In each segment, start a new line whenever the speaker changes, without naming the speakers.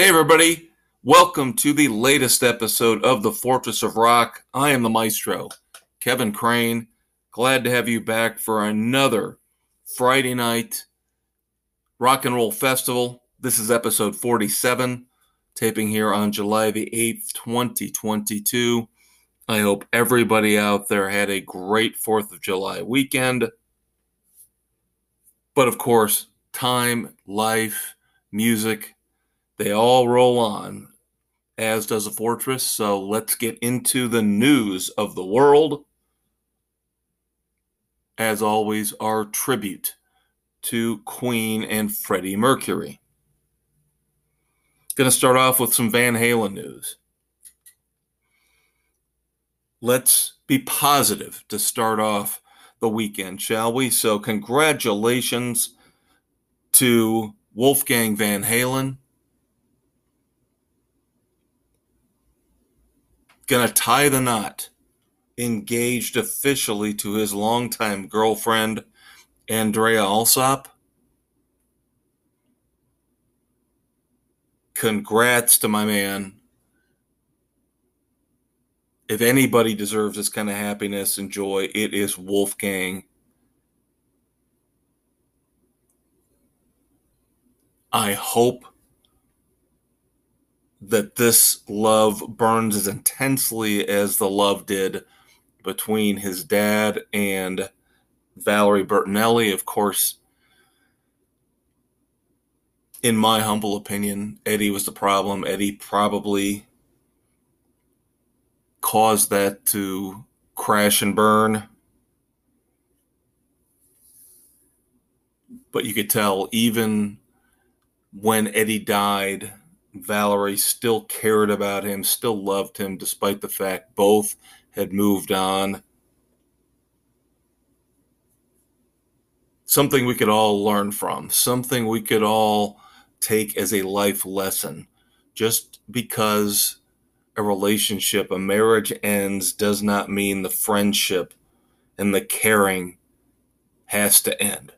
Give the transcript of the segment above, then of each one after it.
Hey, everybody. Welcome to the latest episode of The Fortress of Rock. I am the maestro, Kevin Crane. Glad to have you back for another Friday night rock and roll festival. This is episode 47, taping here on July the 8th, 2022. I hope everybody out there had a great 4th of July weekend. But of course, time, life, music, they all roll on, as does a fortress. So let's get into the news of the world. As always, our tribute to Queen and Freddie Mercury. Going to start off with some Van Halen news. Let's be positive to start off the weekend, shall we? So, congratulations to Wolfgang Van Halen going to tie the knot, engaged officially to his longtime girlfriend, Andraia Allsop. Congrats to my man. If anybody deserves this kind of happiness and joy, it is Wolfgang. I hope that this love burns as intensely as the love did between his dad and Valerie Bertinelli. Of course, in my humble opinion, Eddie was the problem. Eddie probably caused that to crash and burn. But you could tell, even when Eddie died, Valerie still cared about him, still loved him, despite the fact both had moved on. Something we could all learn from, something we could all take as a life lesson. Just because a relationship, a marriage ends, does not mean the friendship and the caring has to end.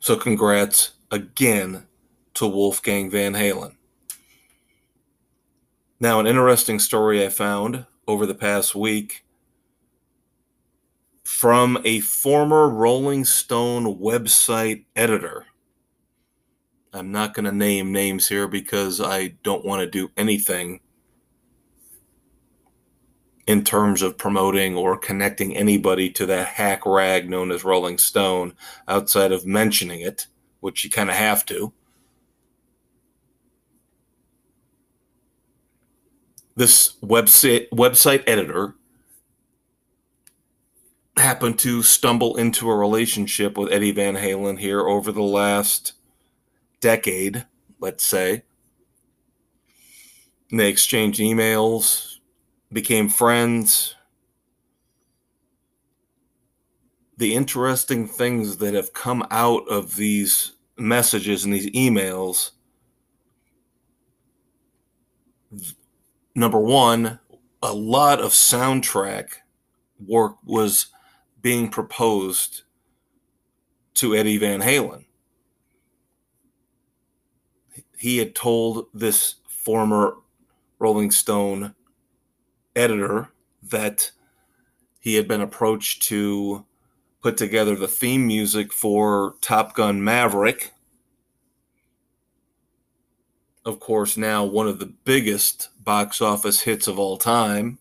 So, congrats again to Wolfgang Van Halen. Now, an interesting story I found over the past week from a former Rolling Stone website editor. I'm not going to name names here because I don't want to do anything in terms of promoting or connecting anybody to that hack rag known as Rolling Stone outside of mentioning it which you kind of have to. This website website editor happened to stumble into a relationship with Eddie Van Halen here over the last decade, let's say. And they exchanged emails, became friends, the interesting things that have come out of these messages and these emails number one a lot of soundtrack work was being proposed to Eddie Van Halen. He had told this former Rolling Stone editor that he had been approached to put together the theme music for Top Gun Maverick. Of course, now one of the biggest box office hits of all time.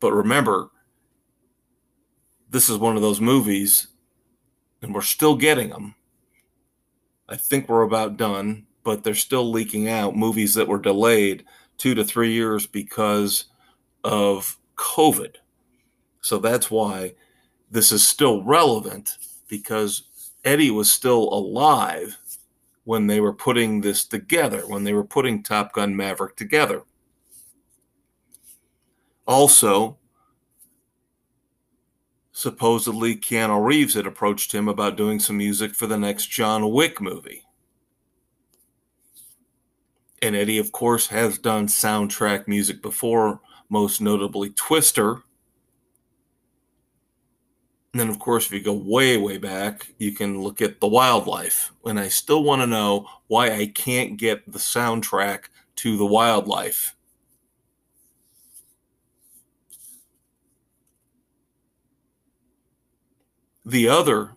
But remember, this is one of those movies, and we're still getting them. I think we're about done, but they're still leaking out movies that were delayed two to three years because of COVID. So that's why this is still relevant because Eddie was still alive when they were putting this together, when they were putting Top Gun Maverick together. Also, supposedly Keanu Reeves had approached him about doing some music for the next John Wick movie. And Eddie, of course, has done soundtrack music before, most notably Twister And then, of course, if you go way, way back, you can look at the Wild Life. And I still want to know why I can't get the soundtrack to the Wild Life. The other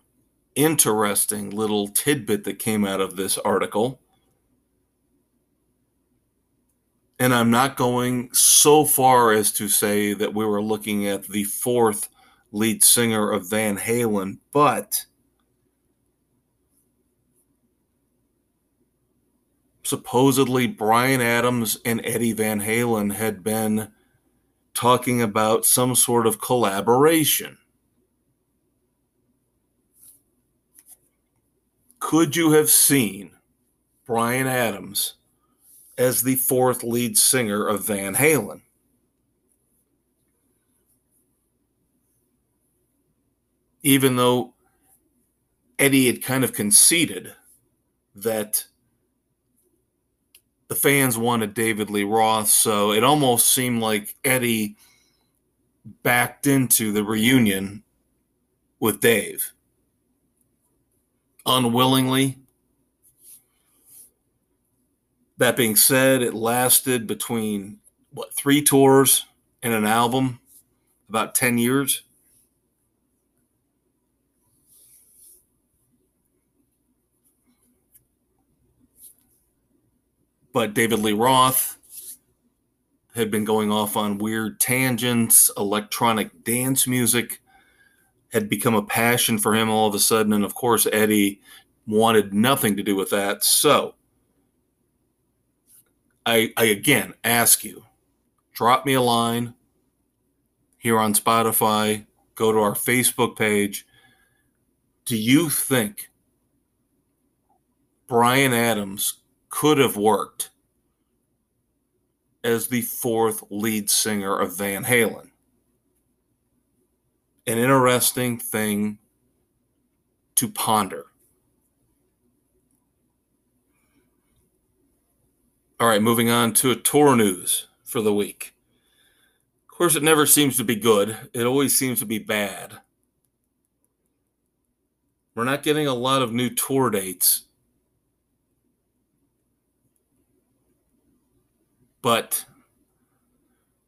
interesting little tidbit that came out of this article, and I'm not going so far as to say that we were looking at the fourth lead singer of Van Halen, but supposedly Bryan Adams and Eddie Van Halen had been talking about some sort of collaboration. Could you have seen Bryan Adams as the fourth lead singer of Van Halen? Even though Eddie had kind of conceded that the fans wanted David Lee Roth, so it almost seemed like Eddie backed into the reunion with Dave. Unwillingly. That being said, it lasted between what three tours and an album, about 10 years. But David Lee Roth had been going off on weird tangents, electronic dance music had become a passion for him all of a sudden. And of course, Eddie wanted nothing to do with that. So I, I again ask you drop me a line here on Spotify, go to our Facebook page. Do you think Bryan Adams could have worked as the fourth lead singer of Van Halen. An interesting thing to ponder. All right, moving on to a tour news for the week. Of course, it never seems to be good, it always seems to be bad. We're not getting a lot of new tour dates but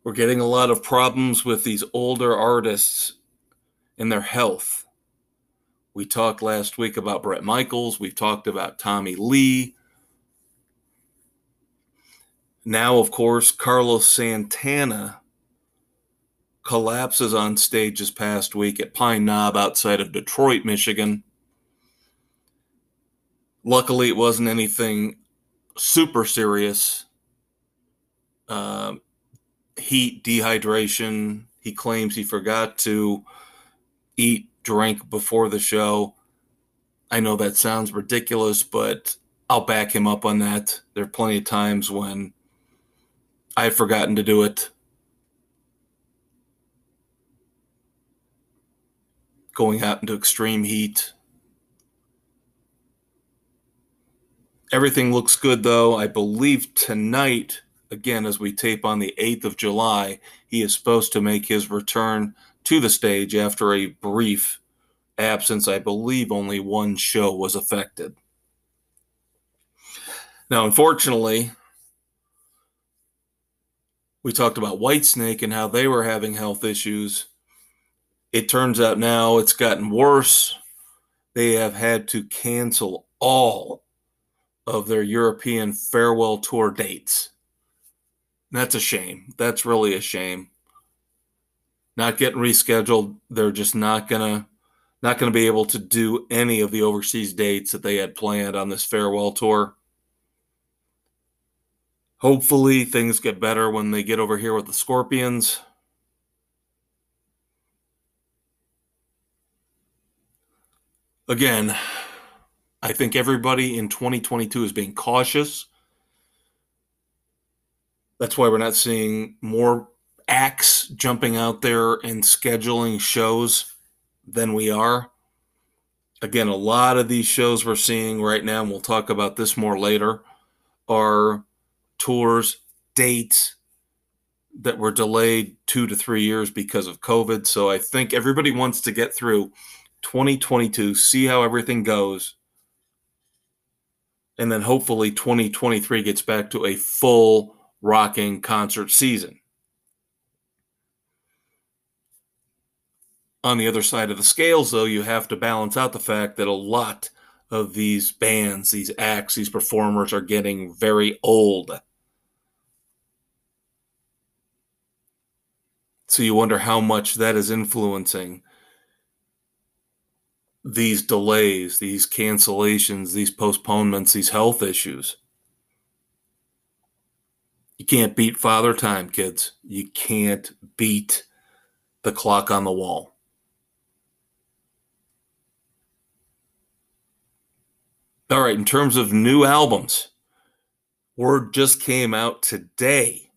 we're getting a lot of problems with these older artists and their health. We talked last week about Bret Michaels, we've talked about Tommy Lee. Now, of course, Carlos Santana collapses on stage this past week at Pine Knob outside of Detroit, Michigan. Luckily, it wasn't anything super serious uh, heat, dehydration. He claims he forgot to eat, drink before the show. I know that sounds ridiculous, but I'll back him up on that. There are plenty of times when I've forgotten to do it. Going out into extreme heat. Everything looks good, though. I believe tonight again, as we tape on the 8th of July, he is supposed to make his return to the stage after a brief absence. I believe only one show was affected. Now, unfortunately, we talked about Whitesnake and how they were having health issues. It turns out now it's gotten worse. They have had to cancel all of their European farewell tour dates. That's a shame. That's really a shame. Not getting rescheduled. They're just not gonna not gonna be able to do any of the overseas dates that they had planned on this farewell tour. Hopefully things get better when they get over here with the Scorpions. Again, I think everybody in 2022 is being cautious that's why we're not seeing more acts jumping out there and scheduling shows than we are. Again, a lot of these shows we're seeing right now, and we'll talk about this more later, are tours, dates that were delayed two to three years because of COVID. So I think everybody wants to get through 2022, see how everything goes, and then hopefully 2023 gets back to a full rocking concert season. On the other side of the scales, though, you have to balance out the fact that a lot of these bands, these acts, these performers are getting very old. So you wonder how much that is influencing these delays, these cancellations, these postponements, these health issues. You can't beat father time, kids. You can't beat the clock on the wall. All right, in terms of new albums, word just came out today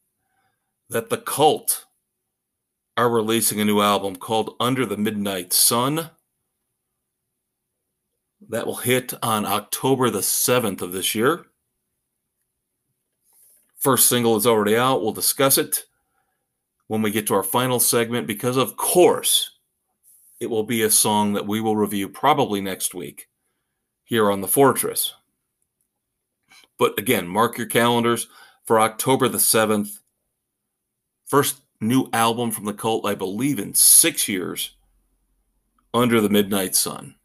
that the cult are releasing a new album called Under the Midnight Sun. That will hit on October the 7th of this year. First single is already out. We'll discuss it when we get to our final segment because, of course, it will be a song that we will review probably next week here on the Fortress. But again, mark your calendars for October the 7th. First new album from the cult, I believe, in six years, Under the Midnight Sun.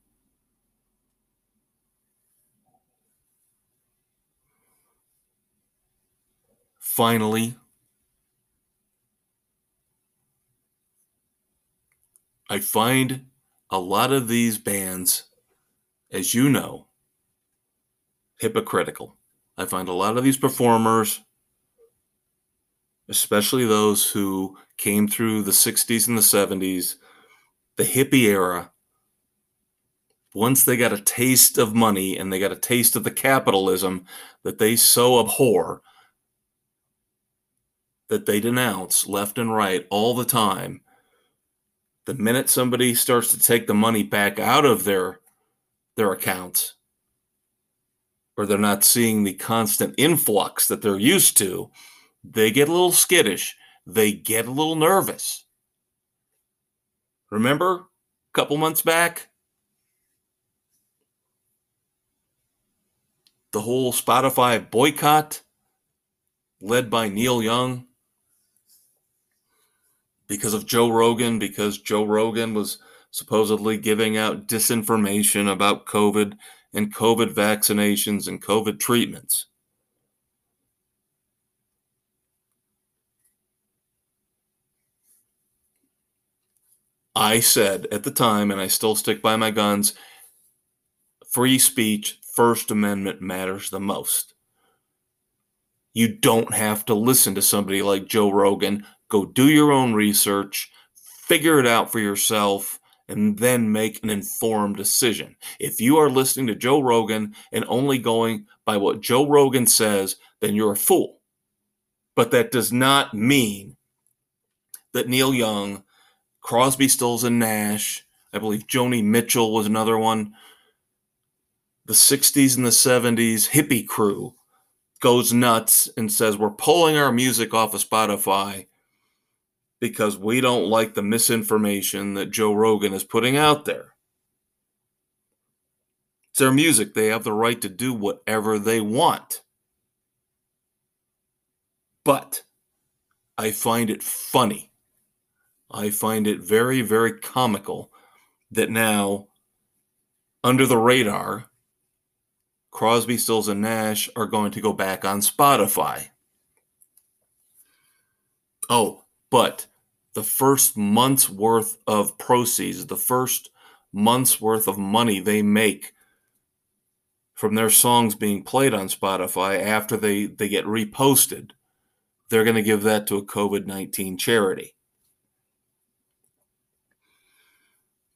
Finally, I find a lot of these bands, as you know, hypocritical. I find a lot of these performers especially those who came through the 60s and the 70s, the hippie era, once they got a taste of money and they got a taste of the capitalism that they so abhor, that they denounce left and right all the time, the minute somebody starts to take the money back out of their their accounts or they're not seeing the constant influx that they're used to, they get a little skittish. They get a little nervous. Remember a couple months back? The whole Spotify boycott led by Neil Young because of Joe Rogan, because Joe Rogan was supposedly giving out disinformation about COVID and COVID vaccinations and COVID treatments. I said at the time, and I still stick by my guns free speech, First Amendment matters the most. You don't have to listen to somebody like Joe Rogan. Go do your own research, figure it out for yourself, and then make an informed decision. If you are listening to Joe Rogan and only going by what Joe Rogan says, then you're a fool. But that does not mean that Neil Young Crosby, Stills, and Nash. I believe Joni Mitchell was another one. The 60s and the 70s hippie crew goes nuts and says, We're pulling our music off of Spotify because we don't like the misinformation that Joe Rogan is putting out there. It's their music. They have the right to do whatever they want. But I find it funny I find it very, very comical that now, under the radar, Crosby, Stills, and Nash are going to go back on Spotify. Oh, but the first month's worth of proceeds, the first month's worth of money they make from their songs being played on Spotify after they, they get reposted, they're going to give that to a COVID 19 charity.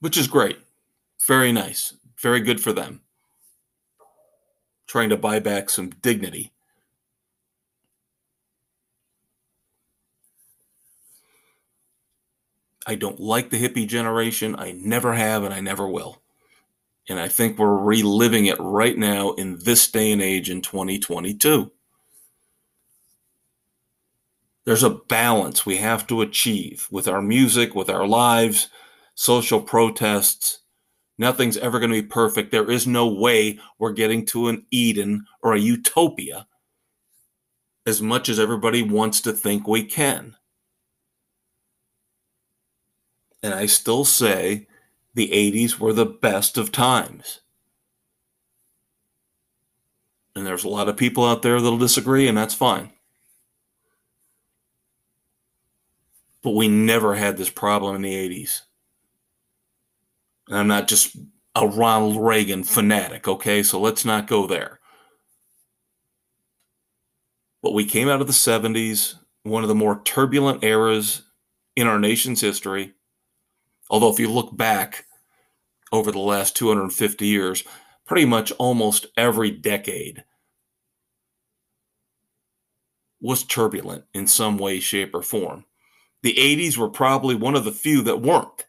which is great. Very nice. Very good for them. Trying to buy back some dignity. I don't like the hippie generation. I never have and I never will. And I think we're reliving it right now in this day and age in 2022. There's a balance we have to achieve with our music, with our lives, social protests. Nothing's ever going to be perfect. There is no way we're getting to an Eden or a utopia as much as everybody wants to think we can. And I still say the 80s were the best of times. And there's a lot of people out there that'll disagree, and that's fine. But we never had this problem in the 80s. And I'm not just a Ronald Reagan fanatic, okay? So let's not go there. But we came out of the 70s, one of the more turbulent eras in our nation's history. Although, if you look back over the last 250 years, pretty much almost every decade was turbulent in some way, shape, or form. The 80s were probably one of the few that weren't.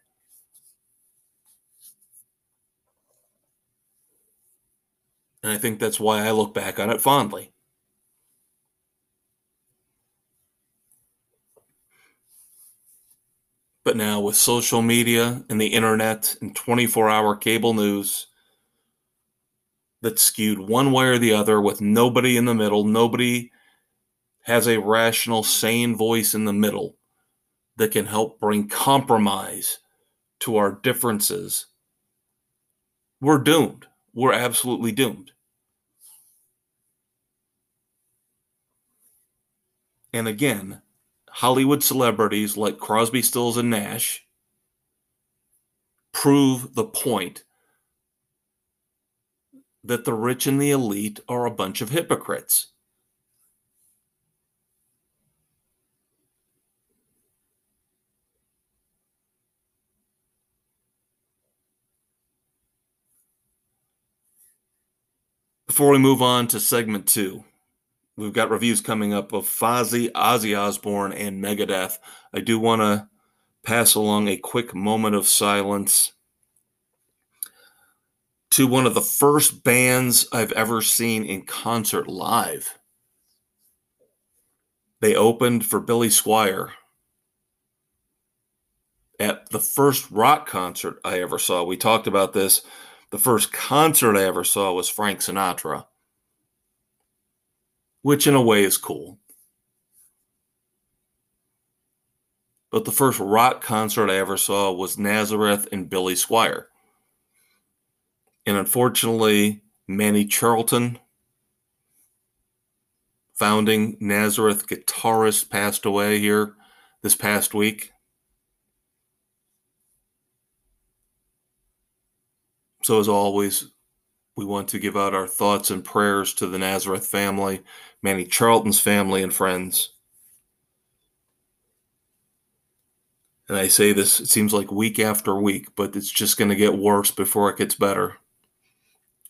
And I think that's why I look back on it fondly. But now, with social media and the internet and 24 hour cable news that's skewed one way or the other, with nobody in the middle, nobody has a rational, sane voice in the middle that can help bring compromise to our differences, we're doomed. We're absolutely doomed. And again, Hollywood celebrities like Crosby, Stills, and Nash prove the point that the rich and the elite are a bunch of hypocrites. Before we move on to segment two, We've got reviews coming up of Fozzy, Ozzy Osbourne, and Megadeth. I do want to pass along a quick moment of silence to one of the first bands I've ever seen in concert live. They opened for Billy Squier at the first rock concert I ever saw. We talked about this. The first concert I ever saw was Frank Sinatra which in a way is cool. But the first rock concert I ever saw was Nazareth and Billy Squier. And unfortunately, Manny Charlton, founding Nazareth guitarist, passed away here this past week. So, as always, we want to give out our thoughts and prayers to the Nazareth family, Manny Charlton's family, and friends. And I say this, it seems like week after week, but it's just going to get worse before it gets better.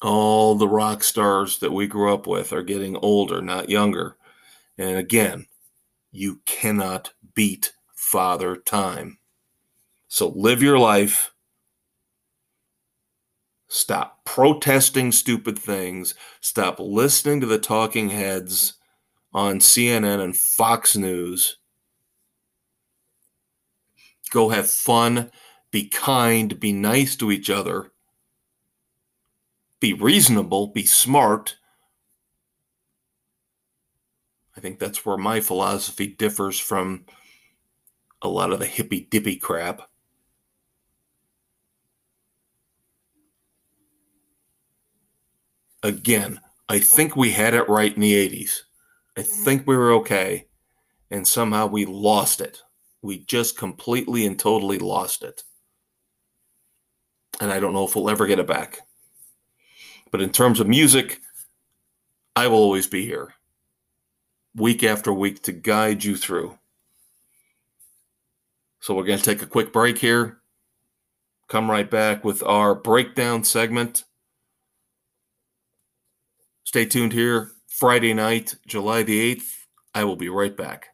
All the rock stars that we grew up with are getting older, not younger. And again, you cannot beat Father Time. So live your life Stop protesting stupid things. Stop listening to the talking heads on CNN and Fox News. Go have fun. Be kind. Be nice to each other. Be reasonable. Be smart. I think that's where my philosophy differs from a lot of the hippy dippy crap. Again, I think we had it right in the 80s. I mm-hmm. think we were okay. And somehow we lost it. We just completely and totally lost it. And I don't know if we'll ever get it back. But in terms of music, I will always be here, week after week, to guide you through. So we're going to take a quick break here. Come right back with our breakdown segment Stay tuned here Friday night, July the 8th. I will be right back.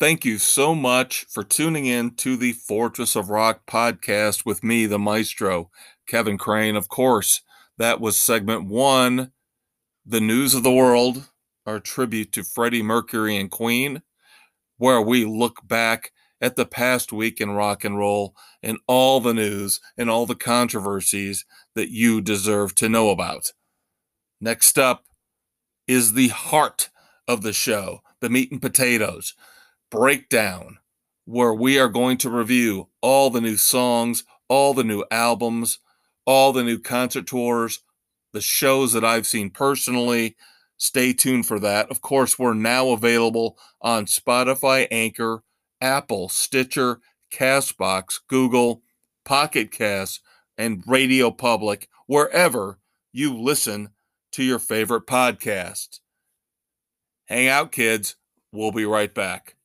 Thank you so much for tuning in to the Fortress of Rock podcast with me, the maestro, Kevin Crane. Of course, that was segment one, the news of the world, our tribute to Freddie Mercury and Queen, where we look back at the past week in rock and roll and all the news and all the controversies that you deserve to know about. Next up is the heart of the show, the meat and potatoes breakdown, where we are going to review all the new songs, all the new albums, all the new concert tours, the shows that I've seen personally. Stay tuned for that. Of course, we're now available on Spotify, Anchor, Apple, Stitcher, Castbox, Google, Pocket Cast, and Radio Public, wherever you listen to your favorite podcast. Hang out, kids. We'll be right back.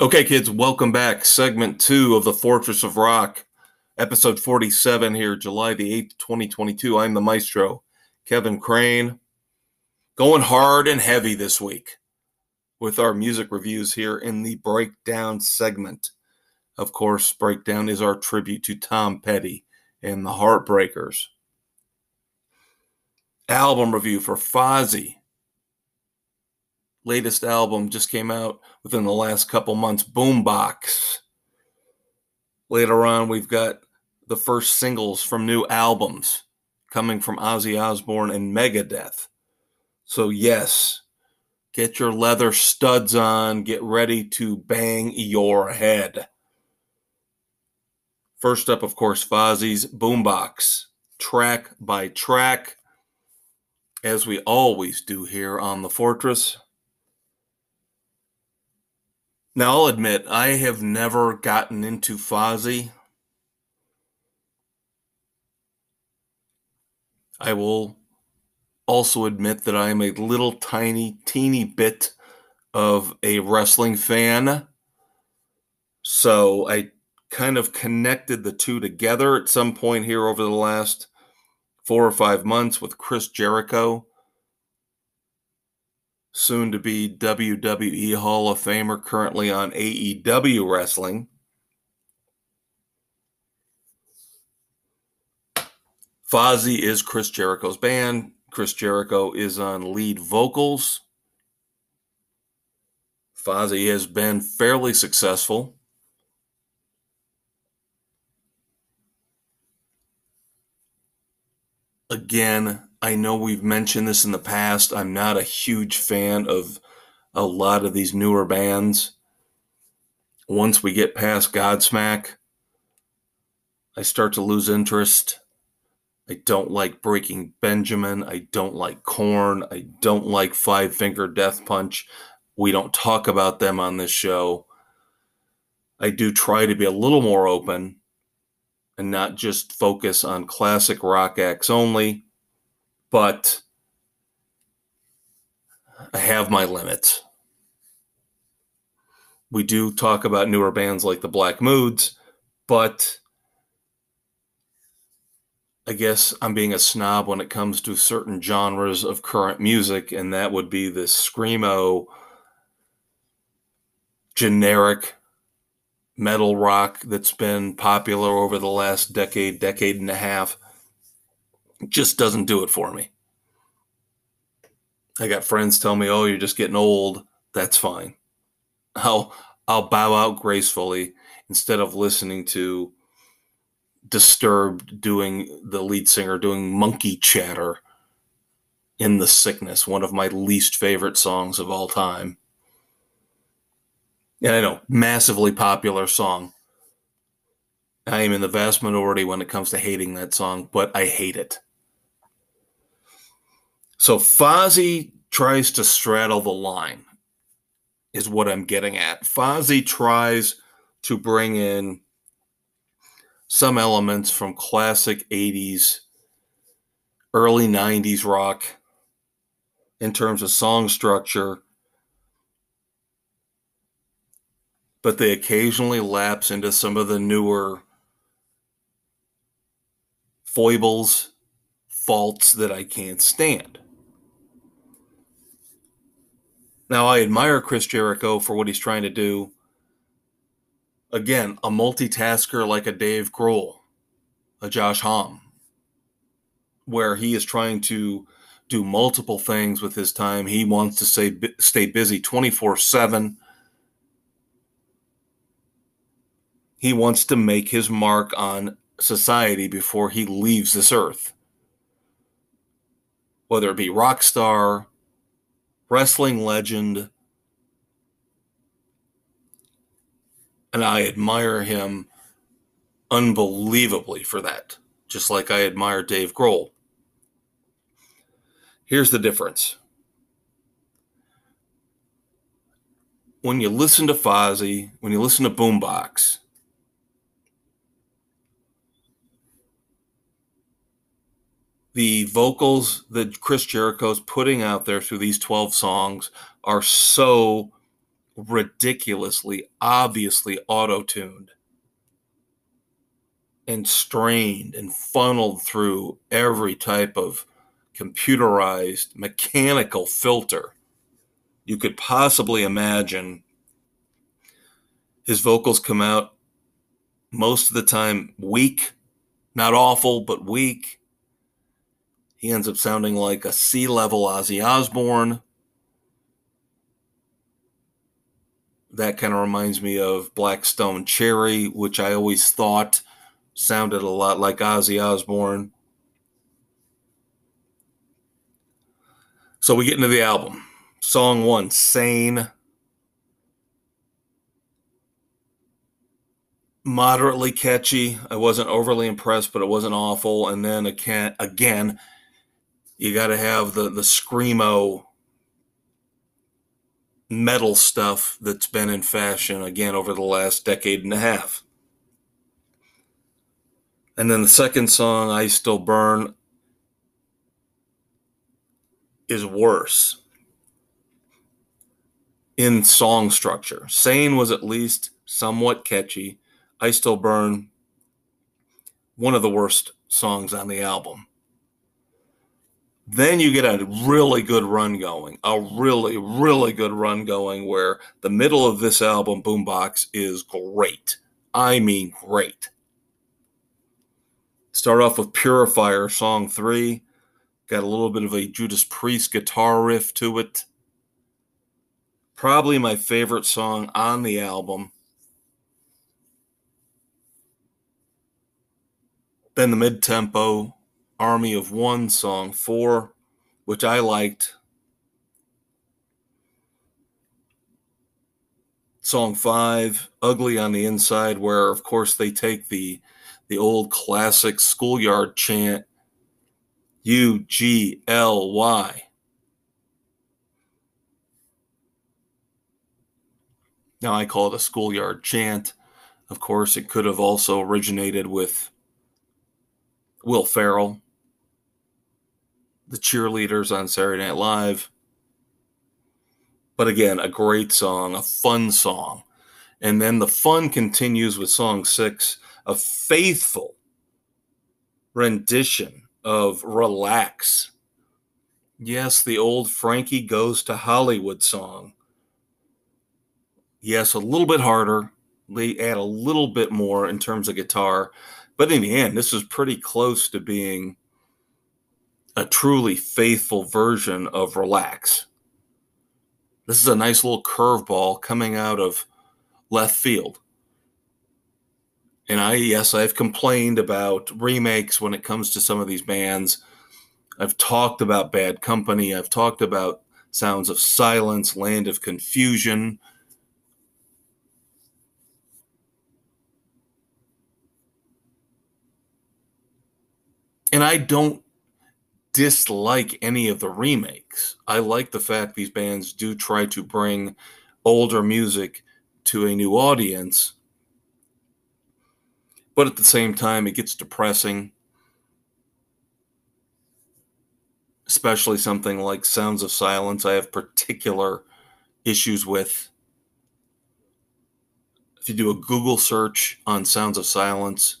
Okay, kids, welcome back. Segment two of the Fortress of Rock, episode 47 here, July the 8th, 2022. I'm the maestro, Kevin Crane. Going hard and heavy this week with our music reviews here in the breakdown segment. Of course, breakdown is our tribute to Tom Petty and the Heartbreakers. Album review for Fozzy latest album just came out within the last couple months, Boombox. Later on, we've got the first singles from new albums coming from Ozzy Osbourne and Megadeth. So, yes, get your leather studs on, get ready to bang your head. First up, of course, Fozzy's Boombox, track by track, as we always do here on The Fortress. Now, I'll admit, I have never gotten into Fozzy. I will also admit that I am a little tiny, teeny bit of a wrestling fan. So I kind of connected the two together at some point here over the last four or five months with Chris Jericho soon to be WWE Hall of Famer, currently on AEW Wrestling. Fozzy is Chris Jericho's band. Chris Jericho is on lead vocals. Fozzy has been fairly successful. Again, I know we've mentioned this in the past. I'm not a huge fan of a lot of these newer bands. Once we get past Godsmack, I start to lose interest. I don't like Breaking Benjamin. I don't like Korn. I don't like Five Finger Death Punch. We don't talk about them on this show. I do try to be a little more open and not just focus on classic rock acts only but I have my limits. We do talk about newer bands like the Black Moods, but I guess I'm being a snob when it comes to certain genres of current music, and that would be this screamo, generic metal rock that's been popular over the last decade, decade and a half just doesn't do it for me. I got friends tell me, "Oh, you're just getting old." That's fine. I'll I'll bow out gracefully instead of listening to Disturbed doing the lead singer doing monkey chatter in The Sickness, one of my least favorite songs of all time. And I know, massively popular song. I am in the vast minority when it comes to hating that song, but I hate it. So Fozzy tries to straddle the line, is what I'm getting at. Fozzy tries to bring in some elements from classic 80s, early 90s rock in terms of song structure, but they occasionally lapse into some of the newer foibles, faults that I can't stand. Now, I admire Chris Jericho for what he's trying to do. Again, a multitasker like a Dave Grohl, a Josh Homme, where he is trying to do multiple things with his time. He wants to say, stay busy 24 7. He wants to make his mark on society before he leaves this earth. Whether it be rock star, wrestling legend, and I admire him unbelievably for that, just like I admire Dave Grohl. Here's the difference. When you listen to Fozzy, when you listen to Boombox, the vocals that Chris Jericho's putting out there through these 12 songs are so ridiculously, obviously auto tuned and strained and funneled through every type of computerized mechanical filter you could possibly imagine. His vocals come out most of the time weak, not awful, but weak. He ends up sounding like a sea level Ozzy Osbourne. That kind of reminds me of Black Stone Cherry, which I always thought sounded a lot like Ozzy Osbourne. So we get into the album. Song one, Sane. Moderately catchy. I wasn't overly impressed, but it wasn't awful. And then again, again you got to have the the screamo metal stuff that's been in fashion again over the last decade and a half. And then the second song, I Still Burn, is worse in song structure. Sane was at least somewhat catchy. I Still Burn, one of the worst songs on the album. Then you get a really good run going, a really, really good run going where the middle of this album, Boombox, is great. I mean, great. Start off with Purifier, song three. Got a little bit of a Judas Priest guitar riff to it. Probably my favorite song on the album. Then the mid tempo Army of One song four, which I liked. Song five, Ugly on the Inside, where of course they take the the old classic schoolyard chant U G L Y. Now I call it a schoolyard chant. Of course, it could have also originated with Will Ferrell the cheerleaders on Saturday Night Live. But again, a great song, a fun song. And then the fun continues with song six, a faithful rendition of Relax. Yes, the old Frankie Goes to Hollywood song. Yes, a little bit harder. They add a little bit more in terms of guitar. But in the end, this is pretty close to being a truly faithful version of Relax. This is a nice little curveball coming out of left field. And I, yes, I've complained about remakes when it comes to some of these bands. I've talked about Bad Company. I've talked about Sounds of Silence, Land of Confusion. And I don't dislike any of the remakes. I like the fact these bands do try to bring older music to a new audience. But at the same time, it gets depressing. Especially something like Sounds of Silence, I have particular issues with. If you do a Google search on Sounds of Silence,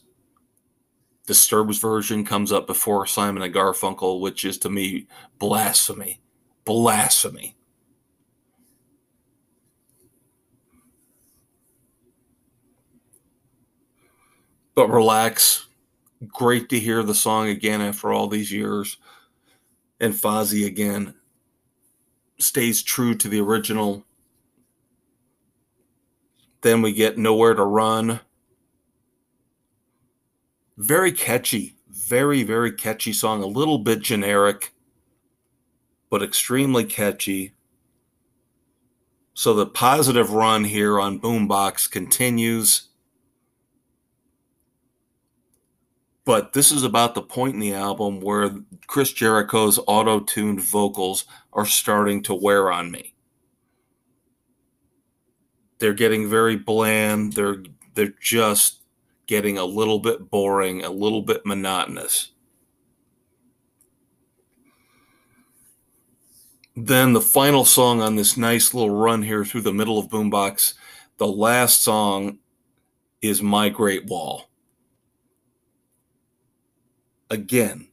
Disturbed's version comes up before Simon and Garfunkel, which is to me blasphemy. Blasphemy. But relax. Great to hear the song again after all these years. And Fozzy again stays true to the original. Then we get Nowhere to Run. Very catchy, very, very catchy song. A little bit generic, but extremely catchy. So the positive run here on Boombox continues. But this is about the point in the album where Chris Jericho's auto tuned vocals are starting to wear on me. They're getting very bland. They're they're just getting a little bit boring, a little bit monotonous. Then the final song on this nice little run here through the middle of Boombox, the last song is My Great Wall again,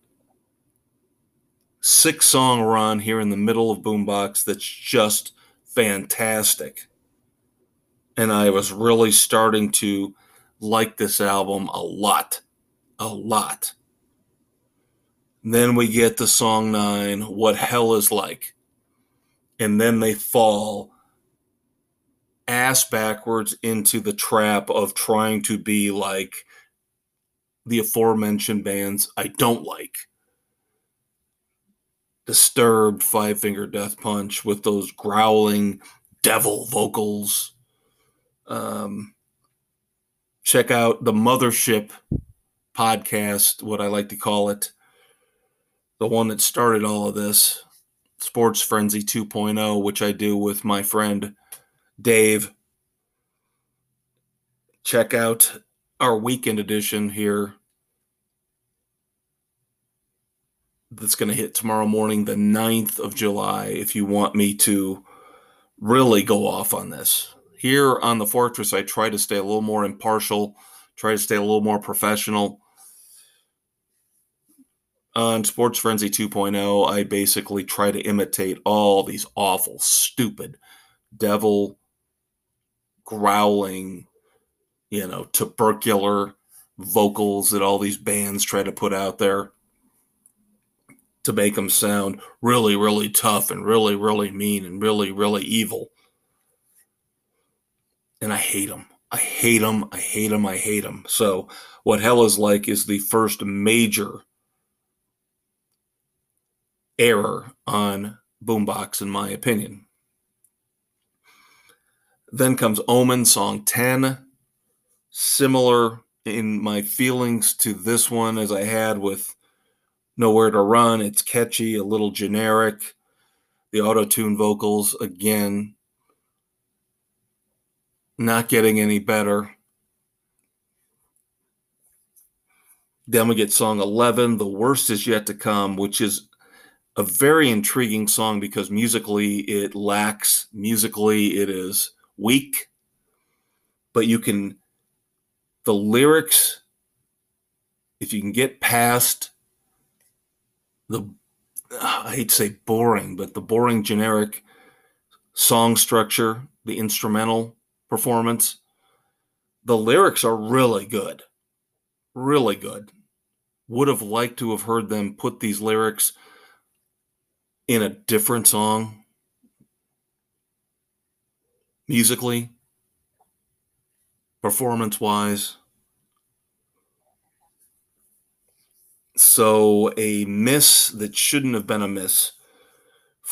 six song run here in the middle of Boombox that's just fantastic. And I was really starting to like this album a lot, a lot. Then we get to song nine, What Hell is Like. And then they fall ass backwards into the trap of trying to be like the aforementioned bands I don't like. Disturbed Five Finger Death Punch with those growling devil vocals. Um, check out the Mothership podcast, what I like to call it, the one that started all of this, Sports Frenzy 2.0, which I do with my friend Dave. Check out our weekend edition here that's going to hit tomorrow morning, the 9th of July, if you want me to really go off on this. Here on the Fortress, I try to stay a little more impartial, try to stay a little more professional. On Sports Frenzy 2.0, I basically try to imitate all these awful, stupid, devil growling, you know, tubercular vocals that all these bands try to put out there to make them sound really, really tough and really, really mean and really, really evil. And I hate them. I hate them. I hate them. I hate them. So, what Hell is Like is the first major error on Boombox, in my opinion. Then comes Omen, song 10. Similar in my feelings to this one as I had with Nowhere to Run. It's catchy, a little generic. The auto tune vocals, again, not getting any better. Then we get song 11, The Worst Is Yet to Come, which is a very intriguing song because musically it lacks, musically it is weak, but you can, the lyrics, if you can get past the I hate to say boring, but the boring generic song structure, the instrumental performance, the lyrics are really good. Really good. Would have liked to have heard them put these lyrics in a different song musically, performance wise. So a miss that shouldn't have been a miss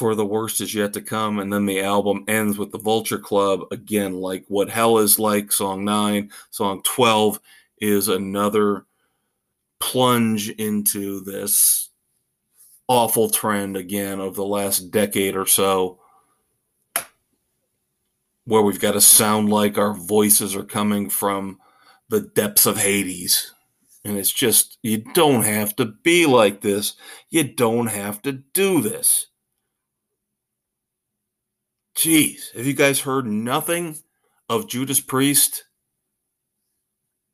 for the worst is yet to come. And then the album ends with the Vulture Club again, like what hell is like. Song nine, song 12 is another plunge into this awful trend again of the last decade or so where we've got to sound like our voices are coming from the depths of Hades. And it's just, you don't have to be like this. You don't have to do this. Jeez, have you guys heard nothing of Judas Priest?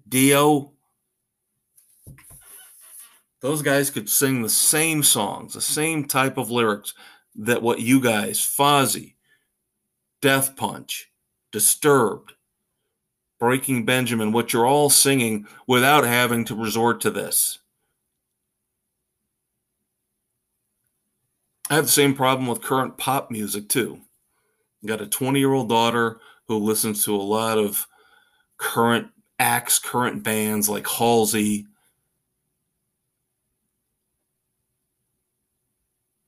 Dio? Those guys could sing the same songs, the same type of lyrics that what you guys, Fozzy, Death Punch, Disturbed, Breaking Benjamin, what you're all singing without having to resort to this. I have the same problem with current pop music too. Got a 20 year old daughter who listens to a lot of current acts, current bands like Halsey.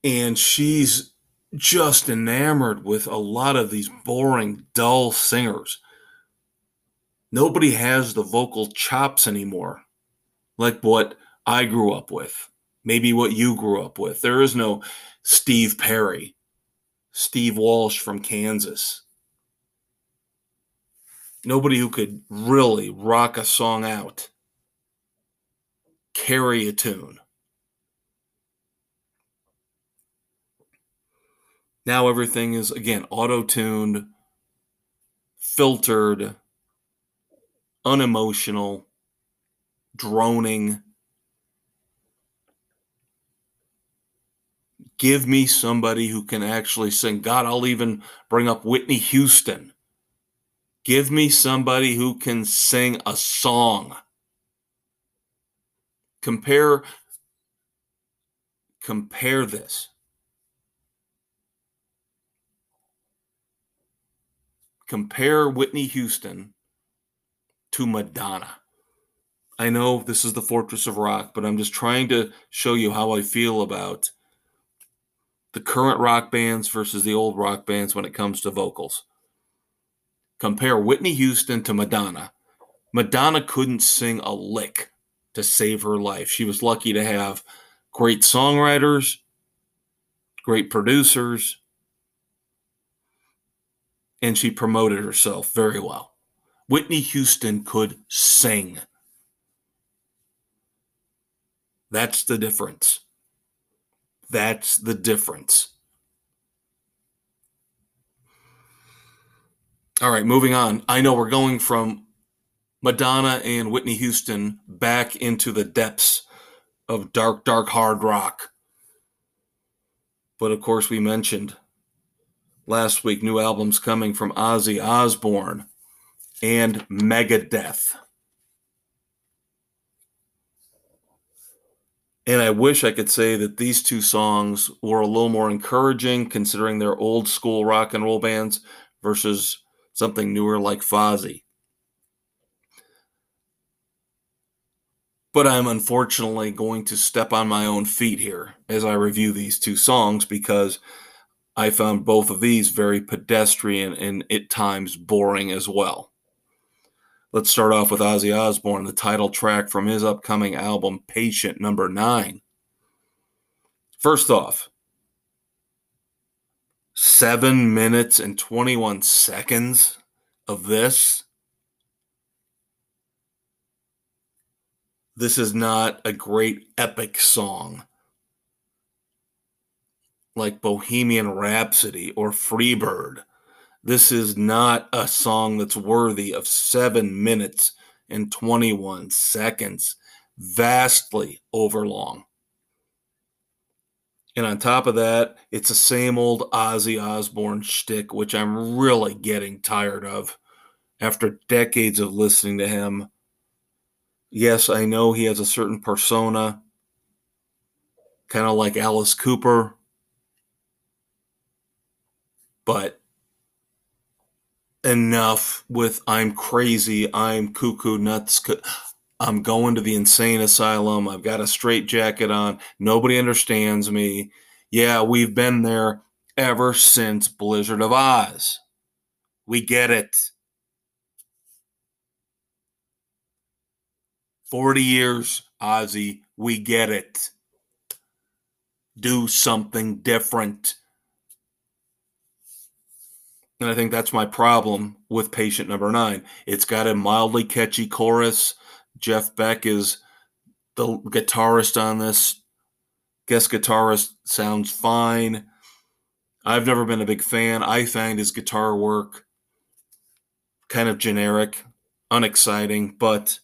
And she's just enamored with a lot of these boring, dull singers. Nobody has the vocal chops anymore, like what I grew up with, maybe what you grew up with. There is no Steve Perry, Steve Walsh from Kansas. Nobody who could really rock a song out, carry a tune. Now everything is, again, auto tuned, filtered, unemotional, droning. Give me somebody who can actually sing. God, I'll even bring up Whitney Houston. Give me somebody who can sing a song. Compare compare this. Compare Whitney Houston to Madonna. I know this is the fortress of rock, but I'm just trying to show you how I feel about the current rock bands versus the old rock bands when it comes to vocals. Compare Whitney Houston to Madonna. Madonna couldn't sing a lick to save her life. She was lucky to have great songwriters, great producers, and she promoted herself very well. Whitney Houston could sing. That's the difference. That's the difference. All right, moving on. I know we're going from Madonna and Whitney Houston back into the depths of dark, dark hard rock. But of course, we mentioned last week new albums coming from Ozzy Osbourne and Megadeth. And I wish I could say that these two songs were a little more encouraging considering they're old school rock and roll bands versus something newer like Fozzy. But I'm unfortunately going to step on my own feet here as I review these two songs because I found both of these very pedestrian and at times boring as well. Let's start off with Ozzy Osbourne, the title track from his upcoming album, Patient Number Nine. First off, seven minutes and 21 seconds of this. This is not a great epic song like Bohemian Rhapsody or Freebird this is not a song that's worthy of seven minutes and 21 seconds, vastly overlong. And on top of that, it's the same old Ozzy Osbourne shtick, which I'm really getting tired of after decades of listening to him. Yes, I know he has a certain persona, kind of like Alice Cooper, but enough with I'm crazy, I'm cuckoo nuts. I'm going to the insane asylum. I've got a straight jacket on. Nobody understands me. Yeah, we've been there ever since Blizzard of Ozz. We get it. 40 years, Ozzy, we get it. Do something different. And I think that's my problem with patient number nine. It's got a mildly catchy chorus. Jeff Beck is the guitarist on this. Guest guitarist sounds fine. I've never been a big fan. I find his guitar work kind of generic, unexciting, but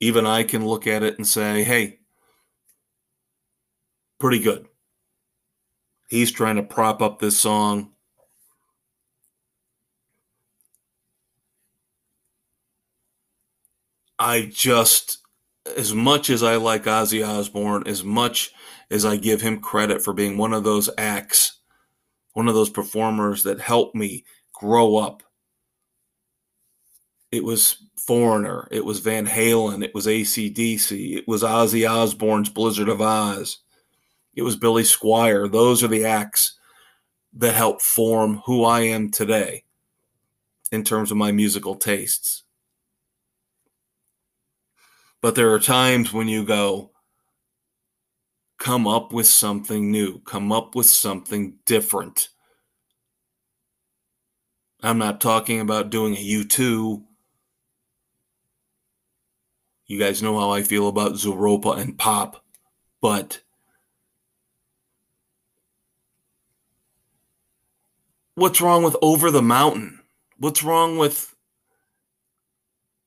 even I can look at it and say, hey, pretty good. He's trying to prop up this song I just, as much as I like Ozzy Osbourne, as much as I give him credit for being one of those acts, one of those performers that helped me grow up. It was Foreigner, it was Van Halen, it was ACDC, it was Ozzy Osbourne's Blizzard of Ozz, it was Billy Squier. Those are the acts that helped form who I am today in terms of my musical tastes. But there are times when you go, come up with something new, come up with something different. I'm not talking about doing a U2. You guys know how I feel about Zooropa and pop, but what's wrong with Over the Mountain? What's wrong with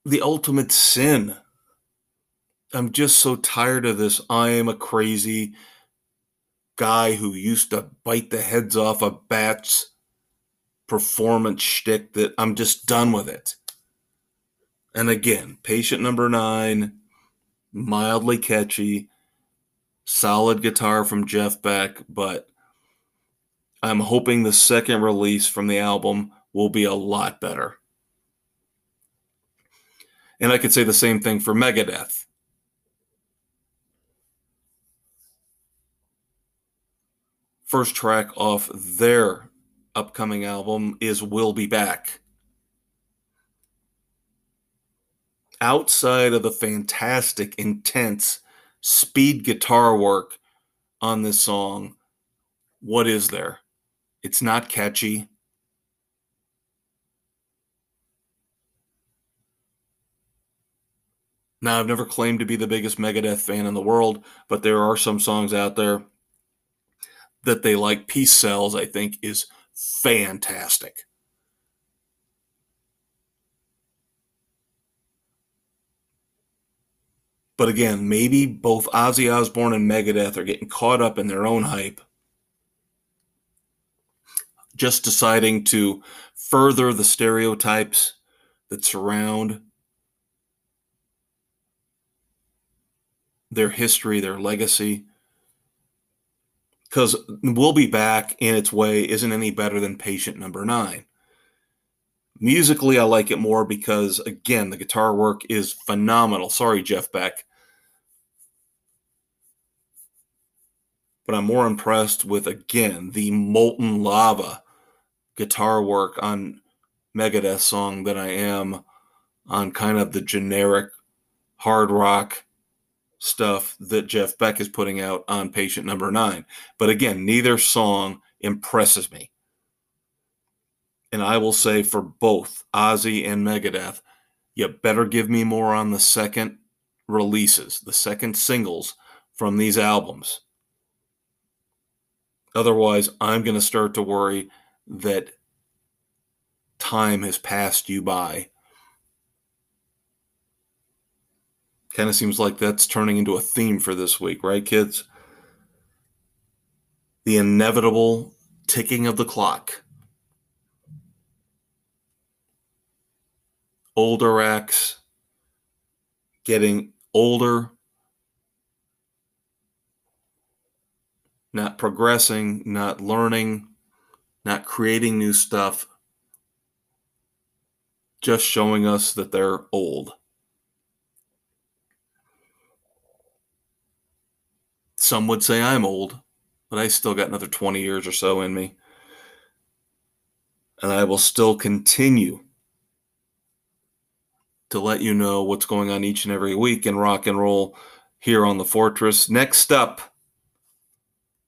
the ultimate sin? I'm just so tired of this. I am a crazy guy who used to bite the heads off of bats performance shtick that I'm just done with it. And again, patient number nine, mildly catchy, solid guitar from Jeff Beck, but I'm hoping the second release from the album will be a lot better. And I could say the same thing for Megadeth. First track off their upcoming album is We'll Be Back. Outside of the fantastic, intense speed guitar work on this song, what is there? It's not catchy. Now, I've never claimed to be the biggest Megadeth fan in the world, but there are some songs out there that they like. Peace Sells, I think, is fantastic. But again, maybe both Ozzy Osbourne and Megadeth are getting caught up in their own hype just deciding to further the stereotypes that surround their history, their legacy. Because We'll Be Back in its way isn't any better than Patient Number Nine. Musically, I like it more because, again, the guitar work is phenomenal. Sorry, Jeff Beck. But I'm more impressed with, again, the molten lava guitar work on Megadeth song than I am on kind of the generic hard rock stuff that Jeff Beck is putting out on Patient Number Nine. But again, neither song impresses me. And I will say for both Ozzy and Megadeth, you better give me more on the second releases, the second singles from these albums. Otherwise, I'm going to start to worry that time has passed you by. Kind of seems like that's turning into a theme for this week, right, kids? The inevitable ticking of the clock. Older acts getting older, not progressing, not learning, not creating new stuff, just showing us that they're old. Some would say I'm old, but I still got another 20 years or so in me. And I will still continue to let you know what's going on each and every week in rock and roll here on the Fortress. Next up,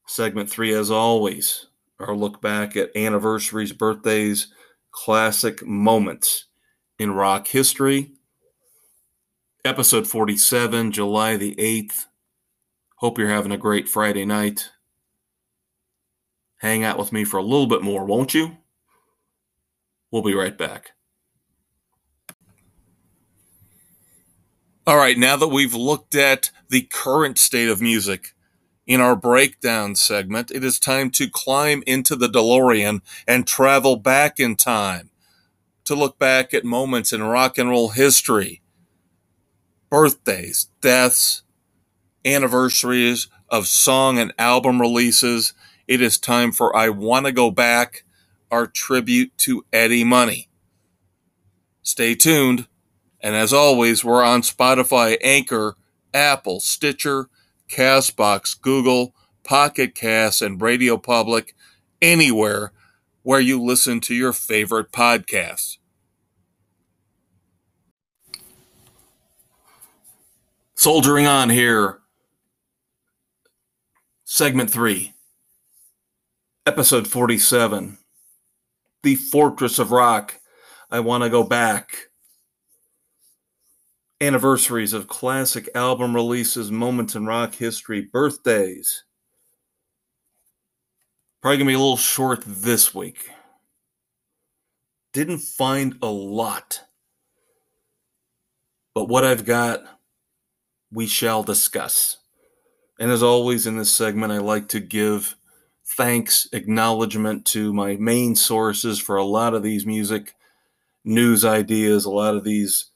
segment three, as always our look back at anniversaries, birthdays, classic moments in rock history. Episode 47, July the 8th. Hope you're having a great Friday night. Hang out with me for a little bit more, won't you? We'll be right back. All right, now that we've looked at the current state of music, in our breakdown segment, it is time to climb into the DeLorean and travel back in time to look back at moments in rock and roll history birthdays, deaths, anniversaries of song and album releases, it is time for I Want to Go Back, our tribute to Eddie Money. Stay tuned. And as always, we're on Spotify, Anchor, Apple, Stitcher, Castbox, Google, Pocket Cast, and Radio Public, anywhere where you listen to your favorite podcasts. Soldiering on here, segment three, episode 47 The Fortress of Rock. I want to go back anniversaries of classic album releases, moments in rock history, birthdays. Probably gonna be a little short this week. Didn't find a lot. But what I've got, we shall discuss. And as always in this segment, I like to give thanks, acknowledgement to my main sources for a lot of these music news ideas, a lot of these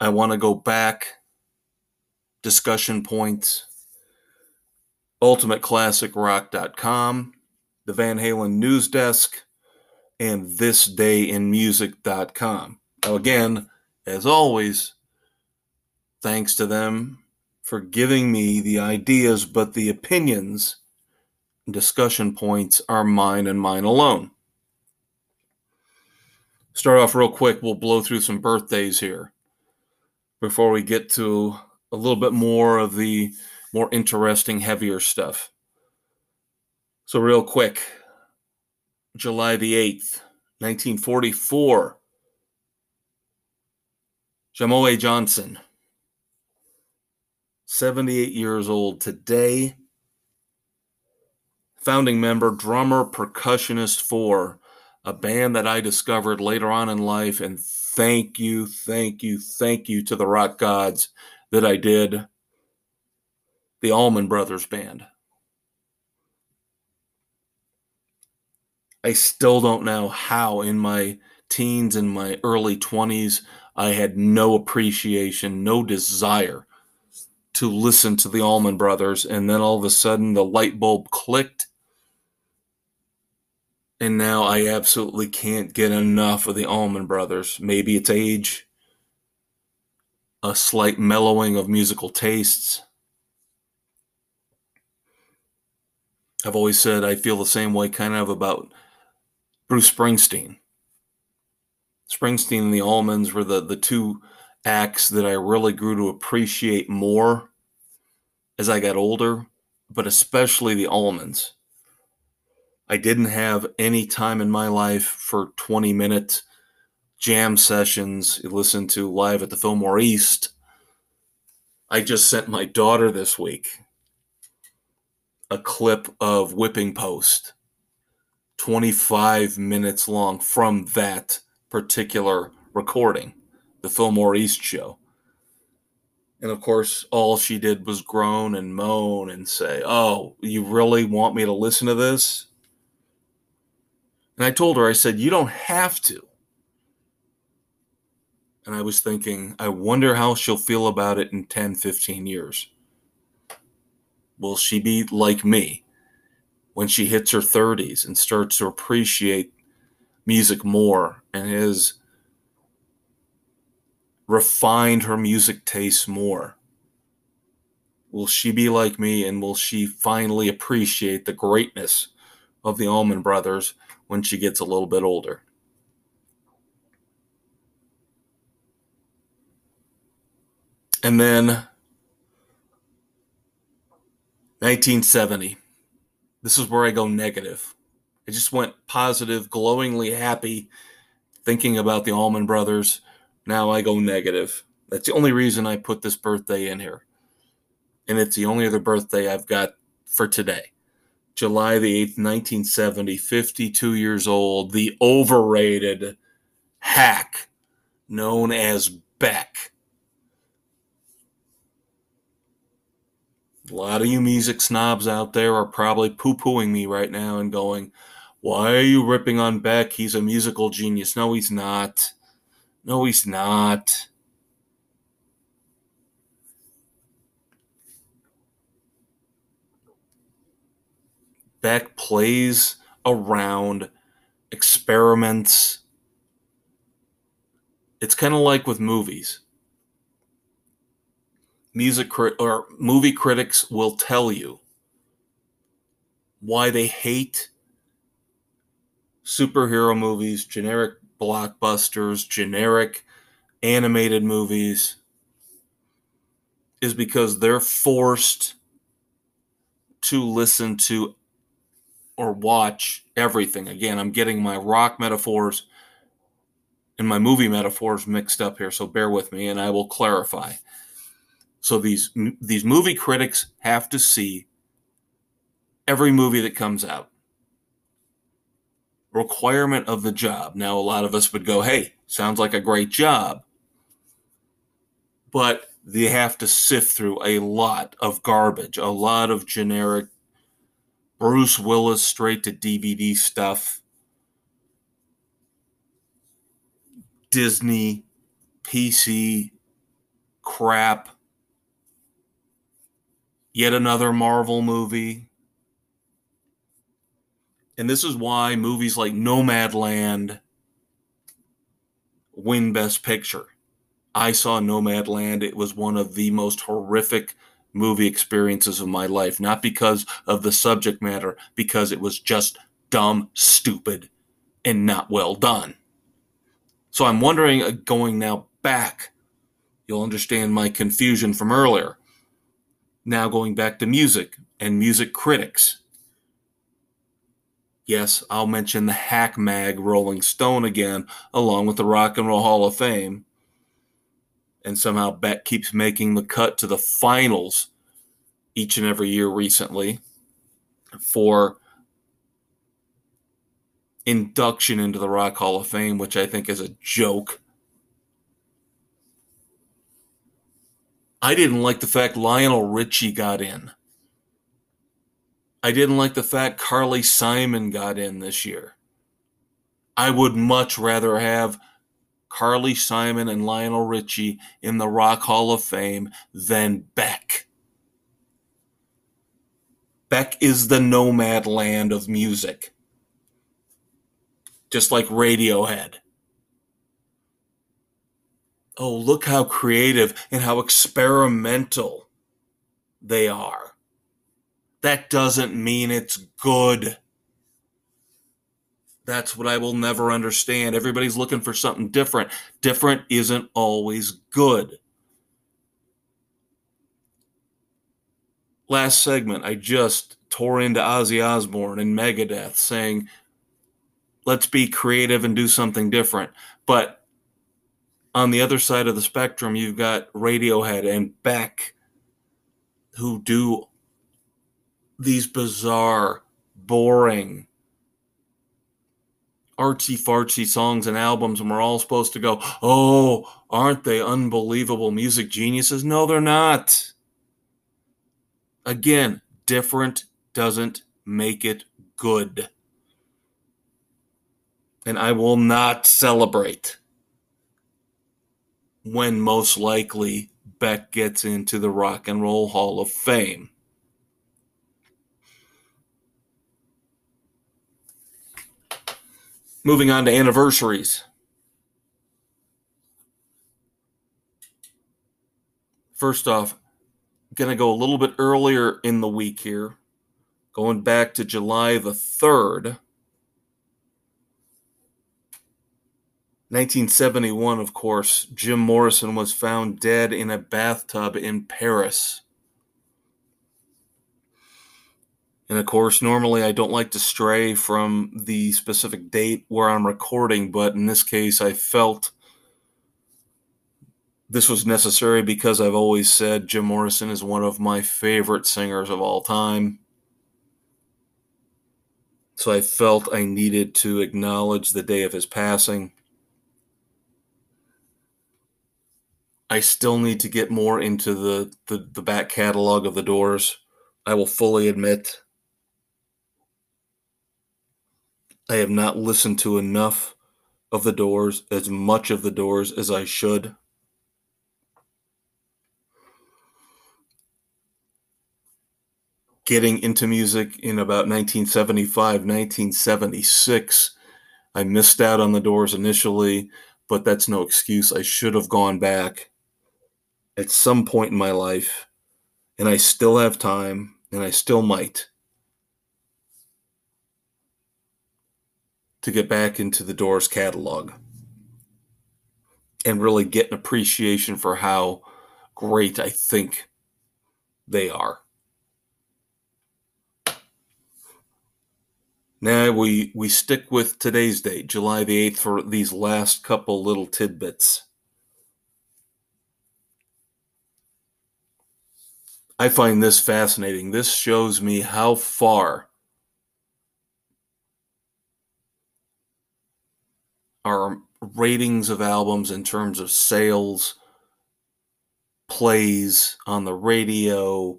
I want to go back, discussion points, ultimateclassicrock.com, the Van Halen News Desk, and thisdayinmusic.com. Now, again, as always, thanks to them for giving me the ideas, but the opinions discussion points are mine and mine alone. Start off real quick, we'll blow through some birthdays here before we get to a little bit more of the more interesting, heavier stuff. So, real quick, July the 8th, 1944, Jaimoe Johnson, 78 years old today, founding member, drummer, percussionist for a band that I discovered later on in life and thank you, thank you, thank you to the rock gods that I did the Allman Brothers Band. I still don't know how in my teens and my early 20s I had no appreciation, no desire to listen to the Allman Brothers. And then all of a sudden the light bulb clicked and now I absolutely can't get enough of the Allman Brothers. Maybe it's age, a slight mellowing of musical tastes. I've always said I feel the same way kind of about Bruce Springsteen. Springsteen and the Allmans were the, the two acts that I really grew to appreciate more as I got older, but especially the Allmans. I didn't have any time in my life for 20 minute jam sessions, you listen to live at the Fillmore East. I just sent my daughter this week a clip of Whipping Post, 25 minutes long from that particular recording, the Fillmore East show. And of course, all she did was groan and moan and say, Oh, you really want me to listen to this? And I told her, I said, You don't have to. And I was thinking, I wonder how she'll feel about it in 10, 15 years. Will she be like me when she hits her 30s and starts to appreciate music more and has refined her music tastes more? Will she be like me and will she finally appreciate the greatness of the Allman Brothers when she gets a little bit older. And then 1970. This is where I go negative. I just went positive, glowingly happy, thinking about the Allman Brothers. Now I go negative. That's the only reason I put this birthday in here. And it's the only other birthday I've got for today. July the 8th, 1970, 52 years old, the overrated hack known as Beck. A lot of you music snobs out there are probably poo pooing me right now and going, Why are you ripping on Beck? He's a musical genius. No, he's not. No, he's not. Beck plays around, experiments. It's kind of like with movies. Music or movie critics will tell you why they hate superhero movies, generic blockbusters, generic animated movies is because they're forced to listen to or watch everything. Again, I'm getting my rock metaphors and my movie metaphors mixed up here, so bear with me and I will clarify. So these these movie critics have to see every movie that comes out. Requirement of the job. Now a lot of us would go, "Hey, sounds like a great job." But they have to sift through a lot of garbage, a lot of generic Bruce Willis straight to DVD stuff, Disney, PC crap, yet another Marvel movie. And this is why movies like Nomadland win Best Picture. I saw Nomadland. It was one of the most horrific movie experiences of my life, not because of the subject matter, because it was just dumb, stupid, and not well done. So I'm wondering, uh, going now back, you'll understand my confusion from earlier. Now going back to music and music critics. Yes, I'll mention the hack mag Rolling Stone again, along with the Rock and Roll Hall of Fame and somehow Beck keeps making the cut to the finals each and every year recently for induction into the Rock Hall of Fame, which I think is a joke. I didn't like the fact Lionel Richie got in. I didn't like the fact Carly Simon got in this year. I would much rather have Carly Simon and Lionel Richie in the Rock Hall of Fame than Beck. Beck is the Nomadland of music, just like Radiohead. Oh, look how creative and how experimental they are. That doesn't mean it's good. That's what I will never understand. Everybody's looking for something different. Different isn't always good. Last segment, I just tore into Ozzy Osbourne and Megadeth saying, let's be creative and do something different. But on the other side of the spectrum, you've got Radiohead and Beck who do these bizarre, boring, artsy fartsy songs and albums, and we're all supposed to go, oh, aren't they unbelievable music geniuses? No, they're not. Again, different doesn't make it good. And I will not celebrate when most likely Beck gets into the Rock and Roll Hall of Fame. Moving on to anniversaries. First off, going to go a little bit earlier in the week here, going back to July the 3rd. 1971, of course, Jim Morrison was found dead in a bathtub in Paris. And of course, normally I don't like to stray from the specific date where I'm recording, but in this case, I felt this was necessary because I've always said Jim Morrison is one of my favorite singers of all time. So I felt I needed to acknowledge the day of his passing. I still need to get more into the, the, the back catalog of the doors. I will fully admit I have not listened to enough of the doors, as much of the doors as I should. getting into music in about 1975, 1976. I missed out on the doors initially, but that's no excuse. I should have gone back at some point in my life, and I still have time, and I still might to get back into the Doors catalog and really get an appreciation for how great I think they are. Now we we stick with today's date, July the 8th for these last couple little tidbits. I find this fascinating. This shows me how far our ratings of albums in terms of sales, plays on the radio,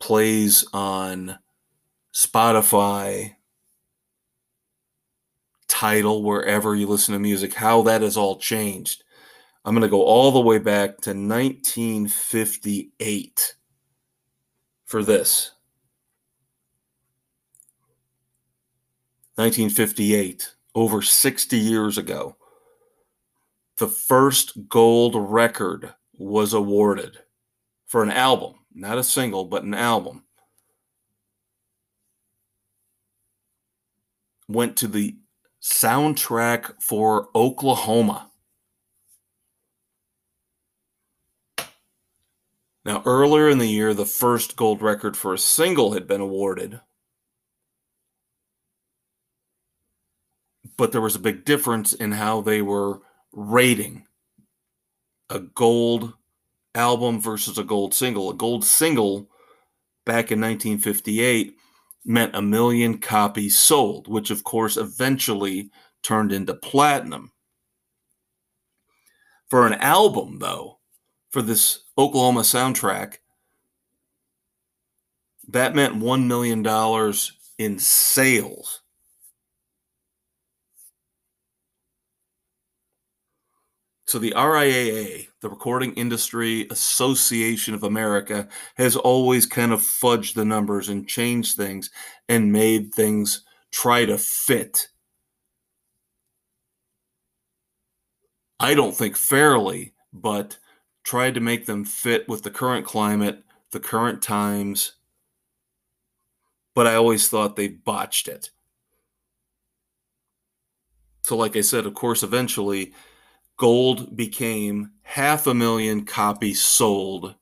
plays on Spotify, Tidal, wherever you listen to music, how that has all changed. I'm going to go all the way back to 1958 for this. 1958, over 60 years ago, the first gold record was awarded for an album, not a single, but an album. Went to the soundtrack for Oklahoma. Now, earlier in the year, the first gold record for a single had been awarded. But there was a big difference in how they were rating a gold album versus a gold single. A gold single back in 1958 meant a million copies sold, which of course eventually turned into platinum. For an album, though, for this Oklahoma soundtrack, that meant $1 million in sales. So the RIAA, the Recording Industry Association of America, has always kind of fudged the numbers and changed things and made things try to fit. I don't think fairly, but tried to make them fit with the current climate, the current times. But I always thought they botched it. So, like I said, of course, eventually gold became half a million copies sold.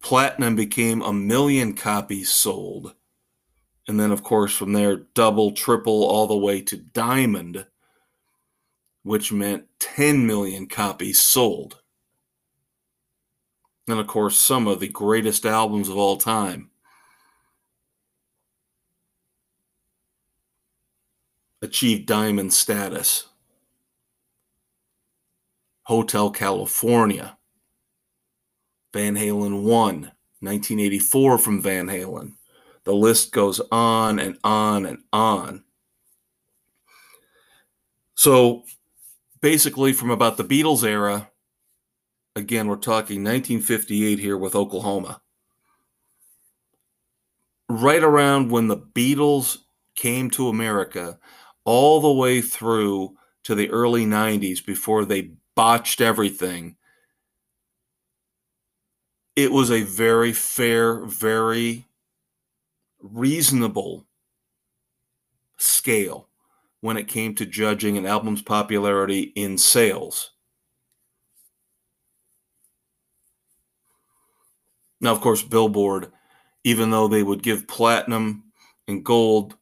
Platinum became a million copies sold. And then, of course, from there, double, triple, all the way to diamond, which meant 10 million copies sold. And, of course, some of the greatest albums of all time achieved diamond status. Hotel California. Van Halen 1, 1984 from Van Halen. The list goes on and on and on. So basically, from about the Beatles era, again, we're talking 1958 here with Oklahoma. Right around when the Beatles came to America, all the way through to the early 90s before they botched everything. It was a very fair, very reasonable scale when it came to judging an album's popularity in sales. Now, of course, Billboard, even though they would give platinum and gold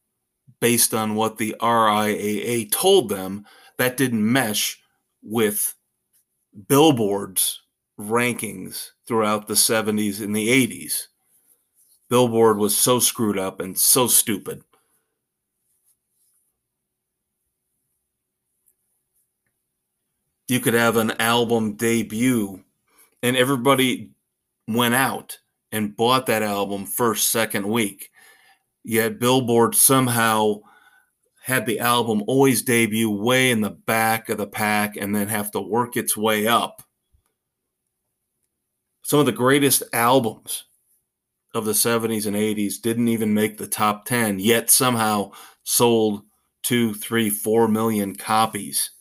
based on what the RIAA told them, that didn't mesh with Billboard's rankings throughout the 70s and the 80s. Billboard was so screwed up and so stupid. You could have an album debut and everybody went out and bought that album first, second week. Yet Billboard somehow had the album always debut way in the back of the pack and then have to work its way up. Some of the greatest albums of the 70s and 80s didn't even make the top 10, yet somehow sold two, three, four million copies.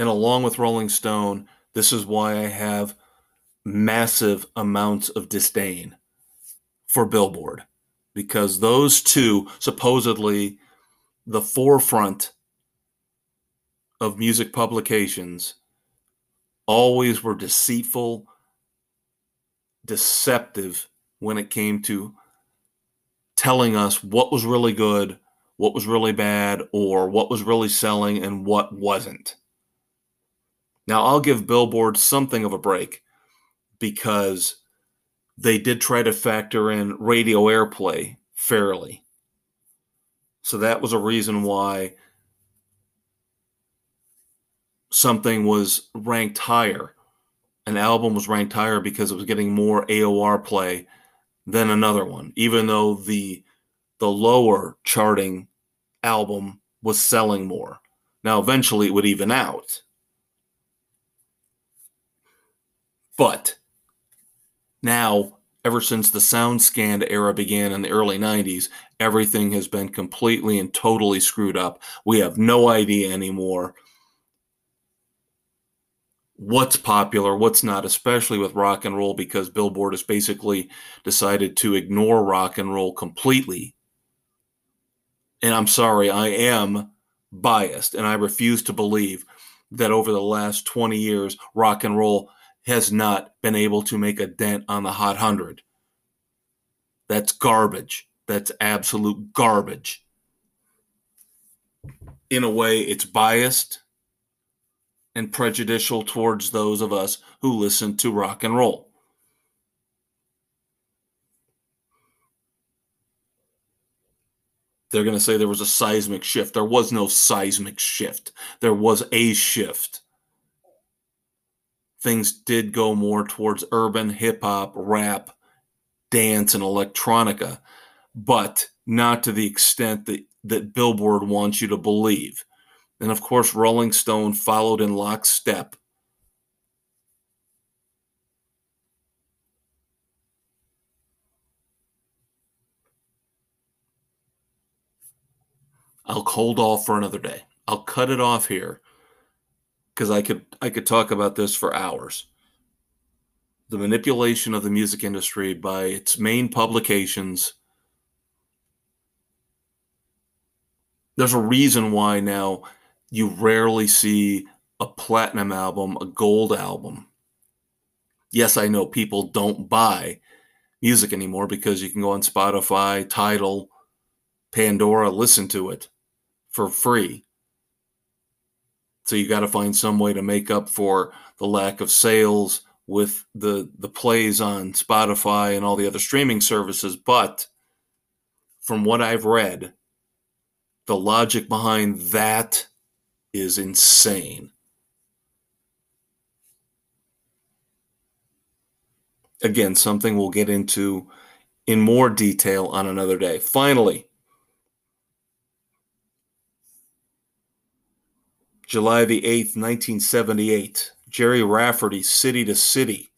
And along with Rolling Stone, this is why I have massive amounts of disdain for Billboard because those two supposedly the forefront of music publications always were deceitful, deceptive when it came to telling us what was really good, what was really bad, or what was really selling and what wasn't. Now, I'll give Billboard something of a break because they did try to factor in radio airplay fairly. So that was a reason why something was ranked higher. An album was ranked higher because it was getting more AOR play than another one, even though the the lower charting album was selling more. Now eventually it would even out. But now, ever since the SoundScan era began in the early 90s, everything has been completely and totally screwed up. We have no idea anymore what's popular, what's not, especially with rock and roll, because Billboard has basically decided to ignore rock and roll completely. And I'm sorry, I am biased, and I refuse to believe that over the last 20 years, rock and roll has not been able to make a dent on the Hot 100. That's garbage. That's absolute garbage. In a way, it's biased and prejudicial towards those of us who listen to rock and roll. They're going to say there was a seismic shift. There was no seismic shift, there was a shift things did go more towards urban hip hop, rap, dance, and electronica, but not to the extent that, that Billboard wants you to believe. And of course, Rolling Stone followed in lockstep. I'll hold off for another day. I'll cut it off here because I could I could talk about this for hours. The manipulation of the music industry by its main publications. There's a reason why now you rarely see a platinum album, a gold album. Yes, I know people don't buy music anymore because you can go on Spotify, Tidal, Pandora, listen to it for free. So you got to find some way to make up for the lack of sales with the the plays on Spotify and all the other streaming services. But from what I've read, the logic behind that is insane. Again, something we'll get into in more detail on another day. Finally, July the 8th, 1978. Gerry Rafferty, City to City.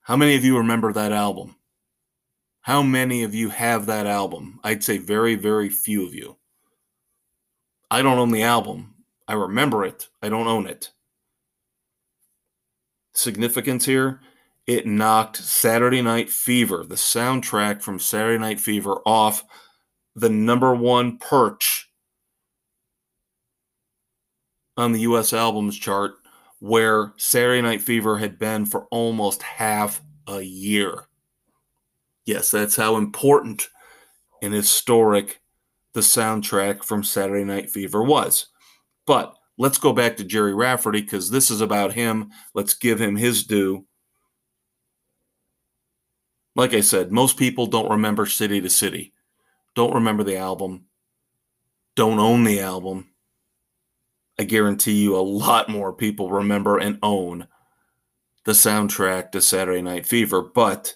How many of you remember that album? How many of you have that album? I'd say very, very few of you. I don't own the album. I remember it. I don't own it. Significance here it knocked Saturday Night Fever, the soundtrack from Saturday Night Fever, off the number one perch on the US albums chart where Saturday Night Fever had been for almost half a year. Yes, that's how important and historic the soundtrack from Saturday Night Fever was. But let's go back to Gerry Rafferty because this is about him. Let's give him his due. Like I said, most people don't remember City to City, don't remember the album, don't own the album. I guarantee you a lot more people remember and own the soundtrack to Saturday Night Fever. But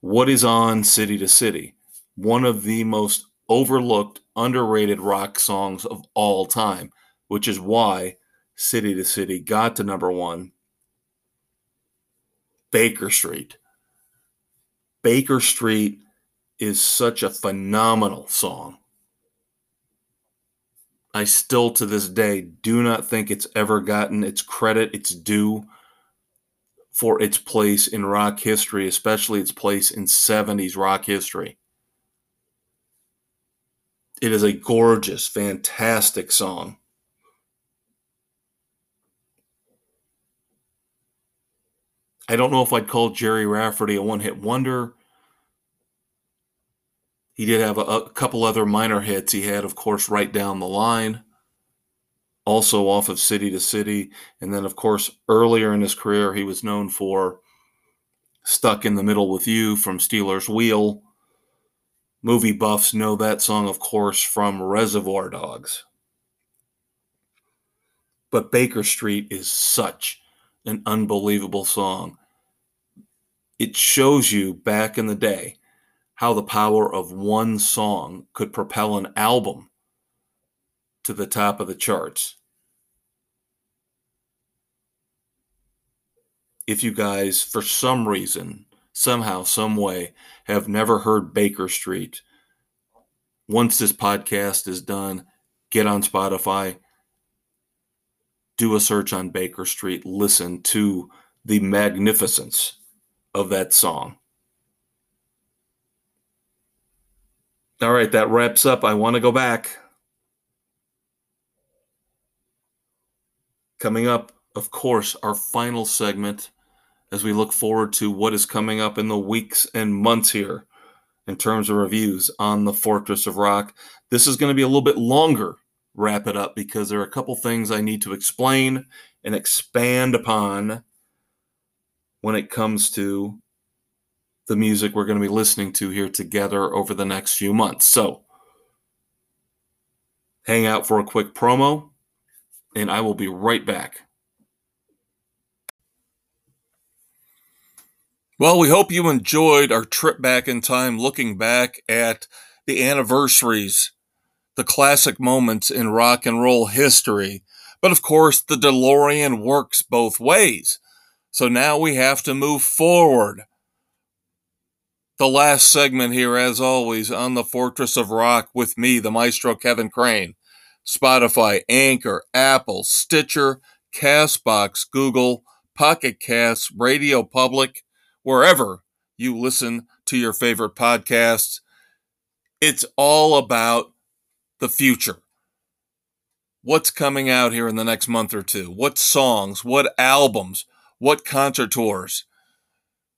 what is on City to City? One of the most overlooked, underrated rock songs of all time, which is why City to City got to number one. Baker Street. Baker Street is such a phenomenal song. I still to this day do not think it's ever gotten its credit, its due for its place in rock history, especially its place in 70s rock history. It is a gorgeous, fantastic song. I don't know if I'd call Gerry Rafferty a one hit wonder. He did have a, a, couple other minor hits. He had, of course, Right Down the Line, also off of City to City. And then, of course, earlier in his career, he was known for Stuck in the Middle with You from Stealers Wheel. Movie buffs know that song, of course, from Reservoir Dogs. But Baker Street is such an unbelievable song. It shows you back in the day how the power of one song could propel an album to the top of the charts. If you guys, for some reason, somehow, some way, have never heard Baker Street, once this podcast is done, get on Spotify, do a search on Baker Street, listen to the magnificence of that song. All right, that wraps up. I want to go back. Coming up, of course, our final segment as we look forward to what is coming up in the weeks and months here in terms of reviews on the Fortress of Rock. This is going to be a little bit longer wrap it up because there are a couple things I need to explain and expand upon when it comes to the music we're going to be listening to here together over the next few months. So, hang out for a quick promo, and I will be right back. Well, we hope you enjoyed our trip back in time looking back at the anniversaries the classic moments in rock and roll history. But of course, the DeLorean works both ways. So now we have to move forward. The last segment here, as always, on the Fortress of Rock with me, the maestro Kevin Crane. Spotify, Anchor, Apple, Stitcher, Castbox, Google, Pocket Casts, Radio Public, wherever you listen to your favorite podcasts. It's all about the future. What's coming out here in the next month or two? What songs? What albums? What concert tours?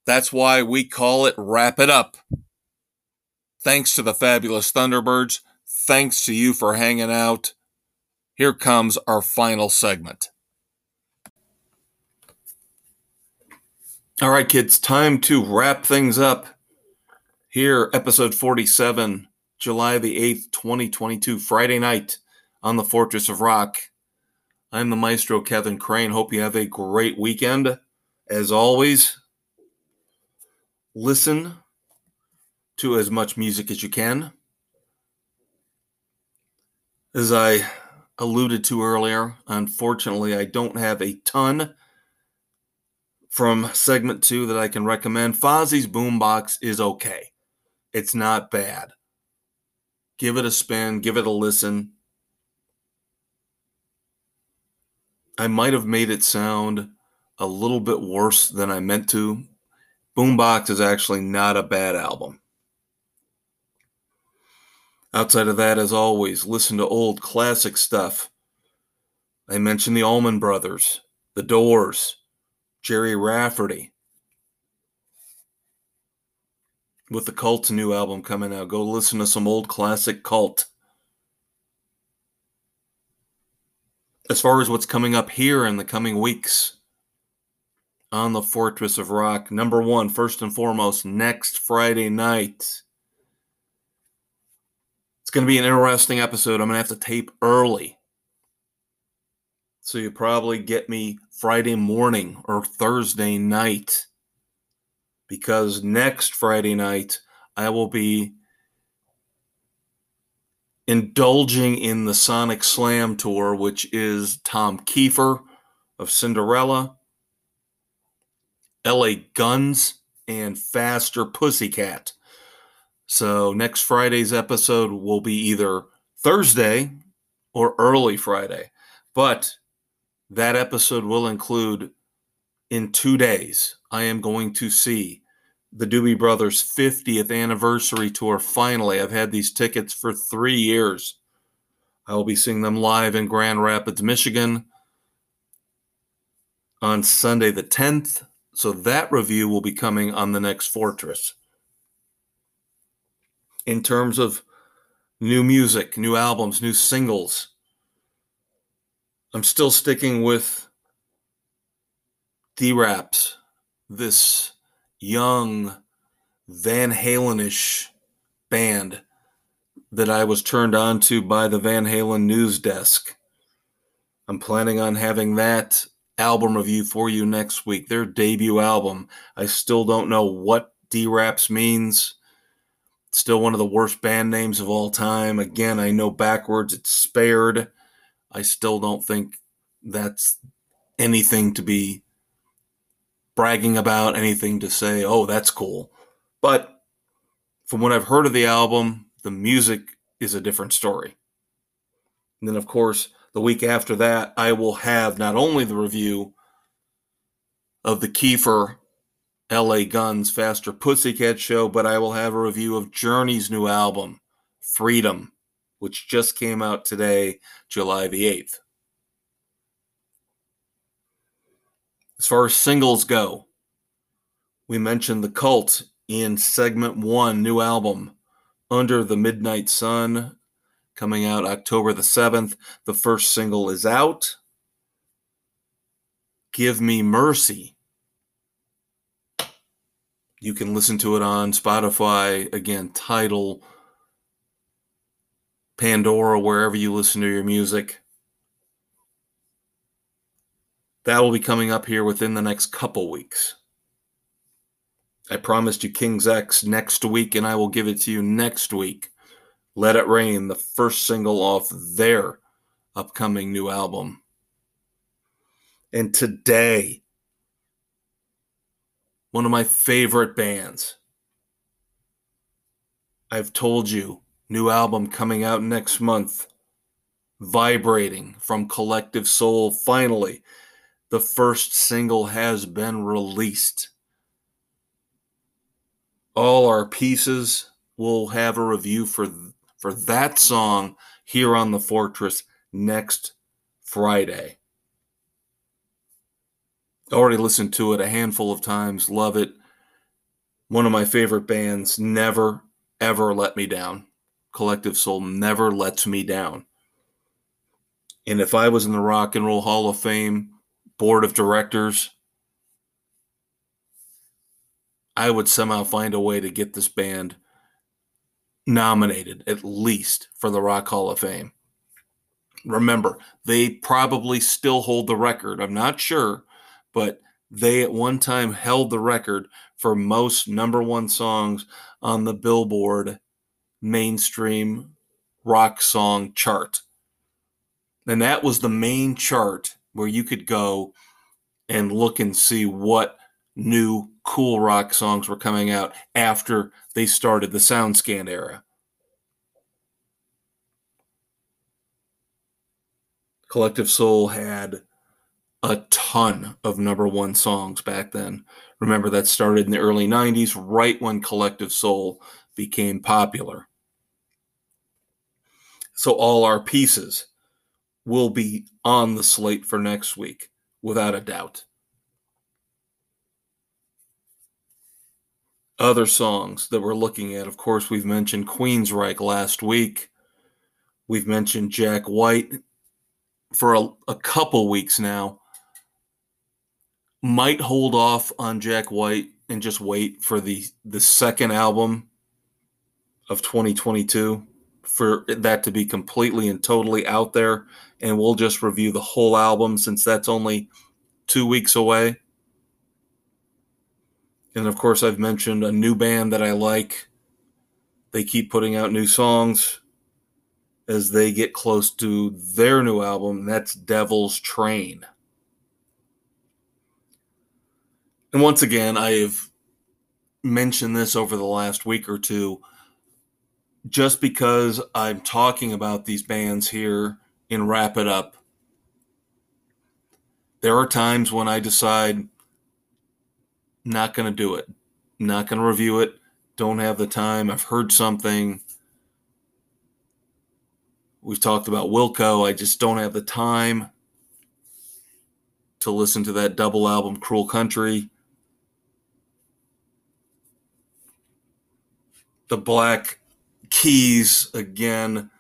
That's why we call it Wrap It Up. Thanks to the fabulous Thunderbirds. Thanks to you for hanging out. Here comes our final segment. All right, kids, time to wrap things up. Here, episode 47 July the 8th, 2022, Friday night on the Fortress of Rock. I'm the maestro Kevin Crane. Hope you have a great weekend. As always, listen to as much music as you can. As I alluded to earlier, unfortunately, I don't have a ton from segment two that I can recommend. Fozzy's Boombox is okay, it's not bad give it a spin, give it a listen. I might have made it sound a little bit worse than I meant to. Boombox is actually not a bad album. Outside of that, as always, listen to old classic stuff. I mentioned the Allman Brothers, The Doors, Gerry Rafferty, with the Cult's new album coming out. Go listen to some old classic Cult. As far as what's coming up here in the coming weeks on the Fortress of Rock, number one, first and foremost, next Friday night. It's going to be an interesting episode. I'm going to have to tape early. So you probably get me Friday morning or Thursday night because next Friday night I will be indulging in the Sonic Slam tour, which is Tom Kiefer of Cinderella, LA Guns, and Faster Pussycat. So next Friday's episode will be either Thursday or early Friday. But that episode will include in two days, I am going to see the Doobie Brothers 50th anniversary tour. Finally, I've had these tickets for three years. I will be seeing them live in Grand Rapids, Michigan on Sunday the 10th. So that review will be coming on the next Fortress. In terms of new music, new albums, new singles, I'm still sticking with DeRAPS, this young Van Halenish band that I was turned on to by the Van Halen news desk. I'm planning on having that album review for you next week, their debut album. I still don't know what DeRAPS means. Still one of the worst band names of all time. Again, I know backwards it's spared. I still don't think that's anything to be bragging about, anything to say, oh, that's cool. But from what I've heard of the album, the music is a different story. And then, of course, the week after that, I will have not only the review of the Kiefer LA Guns Faster Pussycat show, but I will have a review of Journey's new album, Freedom, which just came out today, July the 8th. As far as singles go, we mentioned The Cult in segment one, new album, Under the Midnight Sun, coming out October the 7th. The first single is out. Give Me Mercy. You can listen to it on Spotify, again, Tidal, Pandora, wherever you listen to your music. That will be coming up here within the next couple weeks. I promised you King's X next week, and I will give it to you next week. Let It Rain, the first single off their upcoming new album. And today, one of my favorite bands. I've told you, new album coming out next month. Vibrating from Collective Soul. Finally, the first single has been released. All our pieces will have a review for for that song here on the Fortress next Friday. Already listened to it a handful of times, love it. One of my favorite bands, never ever let me down. Collective Soul never lets me down. And if I was in the Rock and Roll Hall of Fame, board of directors, I would somehow find a way to get this band nominated at least for the Rock Hall of Fame. Remember, they probably still hold the record. I'm not sure, but they at one time held the record for most number one songs on the Billboard mainstream rock song chart. And that was the main chart where you could go and look and see what new cool rock songs were coming out after they started the SoundScan era. Collective Soul had a ton of number one songs back then. Remember, that started in the early 90s, right when Collective Soul became popular. So, all our pieces will be on the slate for next week, without a doubt. Other songs that we're looking at, of course, we've mentioned Queensryche last week. We've mentioned Jack White for a, a couple weeks now. Might hold off on Jack White and just wait for the the second album of 2022 for that to be completely and totally out there and we'll just review the whole album since that's only two weeks away. And of course, I've mentioned a new band that I like. They keep putting out new songs. as they get close to their new album, that's Devil's Train. And once again, I have mentioned this over the last week or two. Just because I'm talking about these bands here in Wrap It Up, there are times when I decide not going to do it, not going to review it, don't have the time. I've heard something. We've talked about Wilco. I just don't have the time to listen to that double album, Cruel Country. the Black Keys again.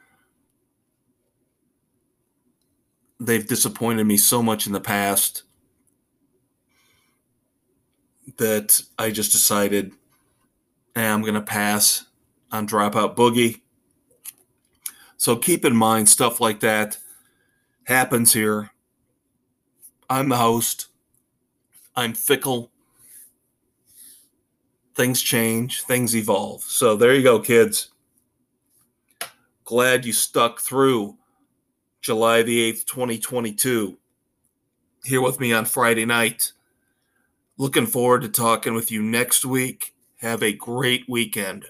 They've disappointed me so much in the past that I just decided hey, I'm going to pass on Dropout Boogie. So keep in mind stuff like that happens here. I'm the host. I'm fickle things change, things evolve. So there you go, kids. Glad you stuck through July the 8th, 2022, here with me on Friday night. Looking forward to talking with you next week. Have a great weekend.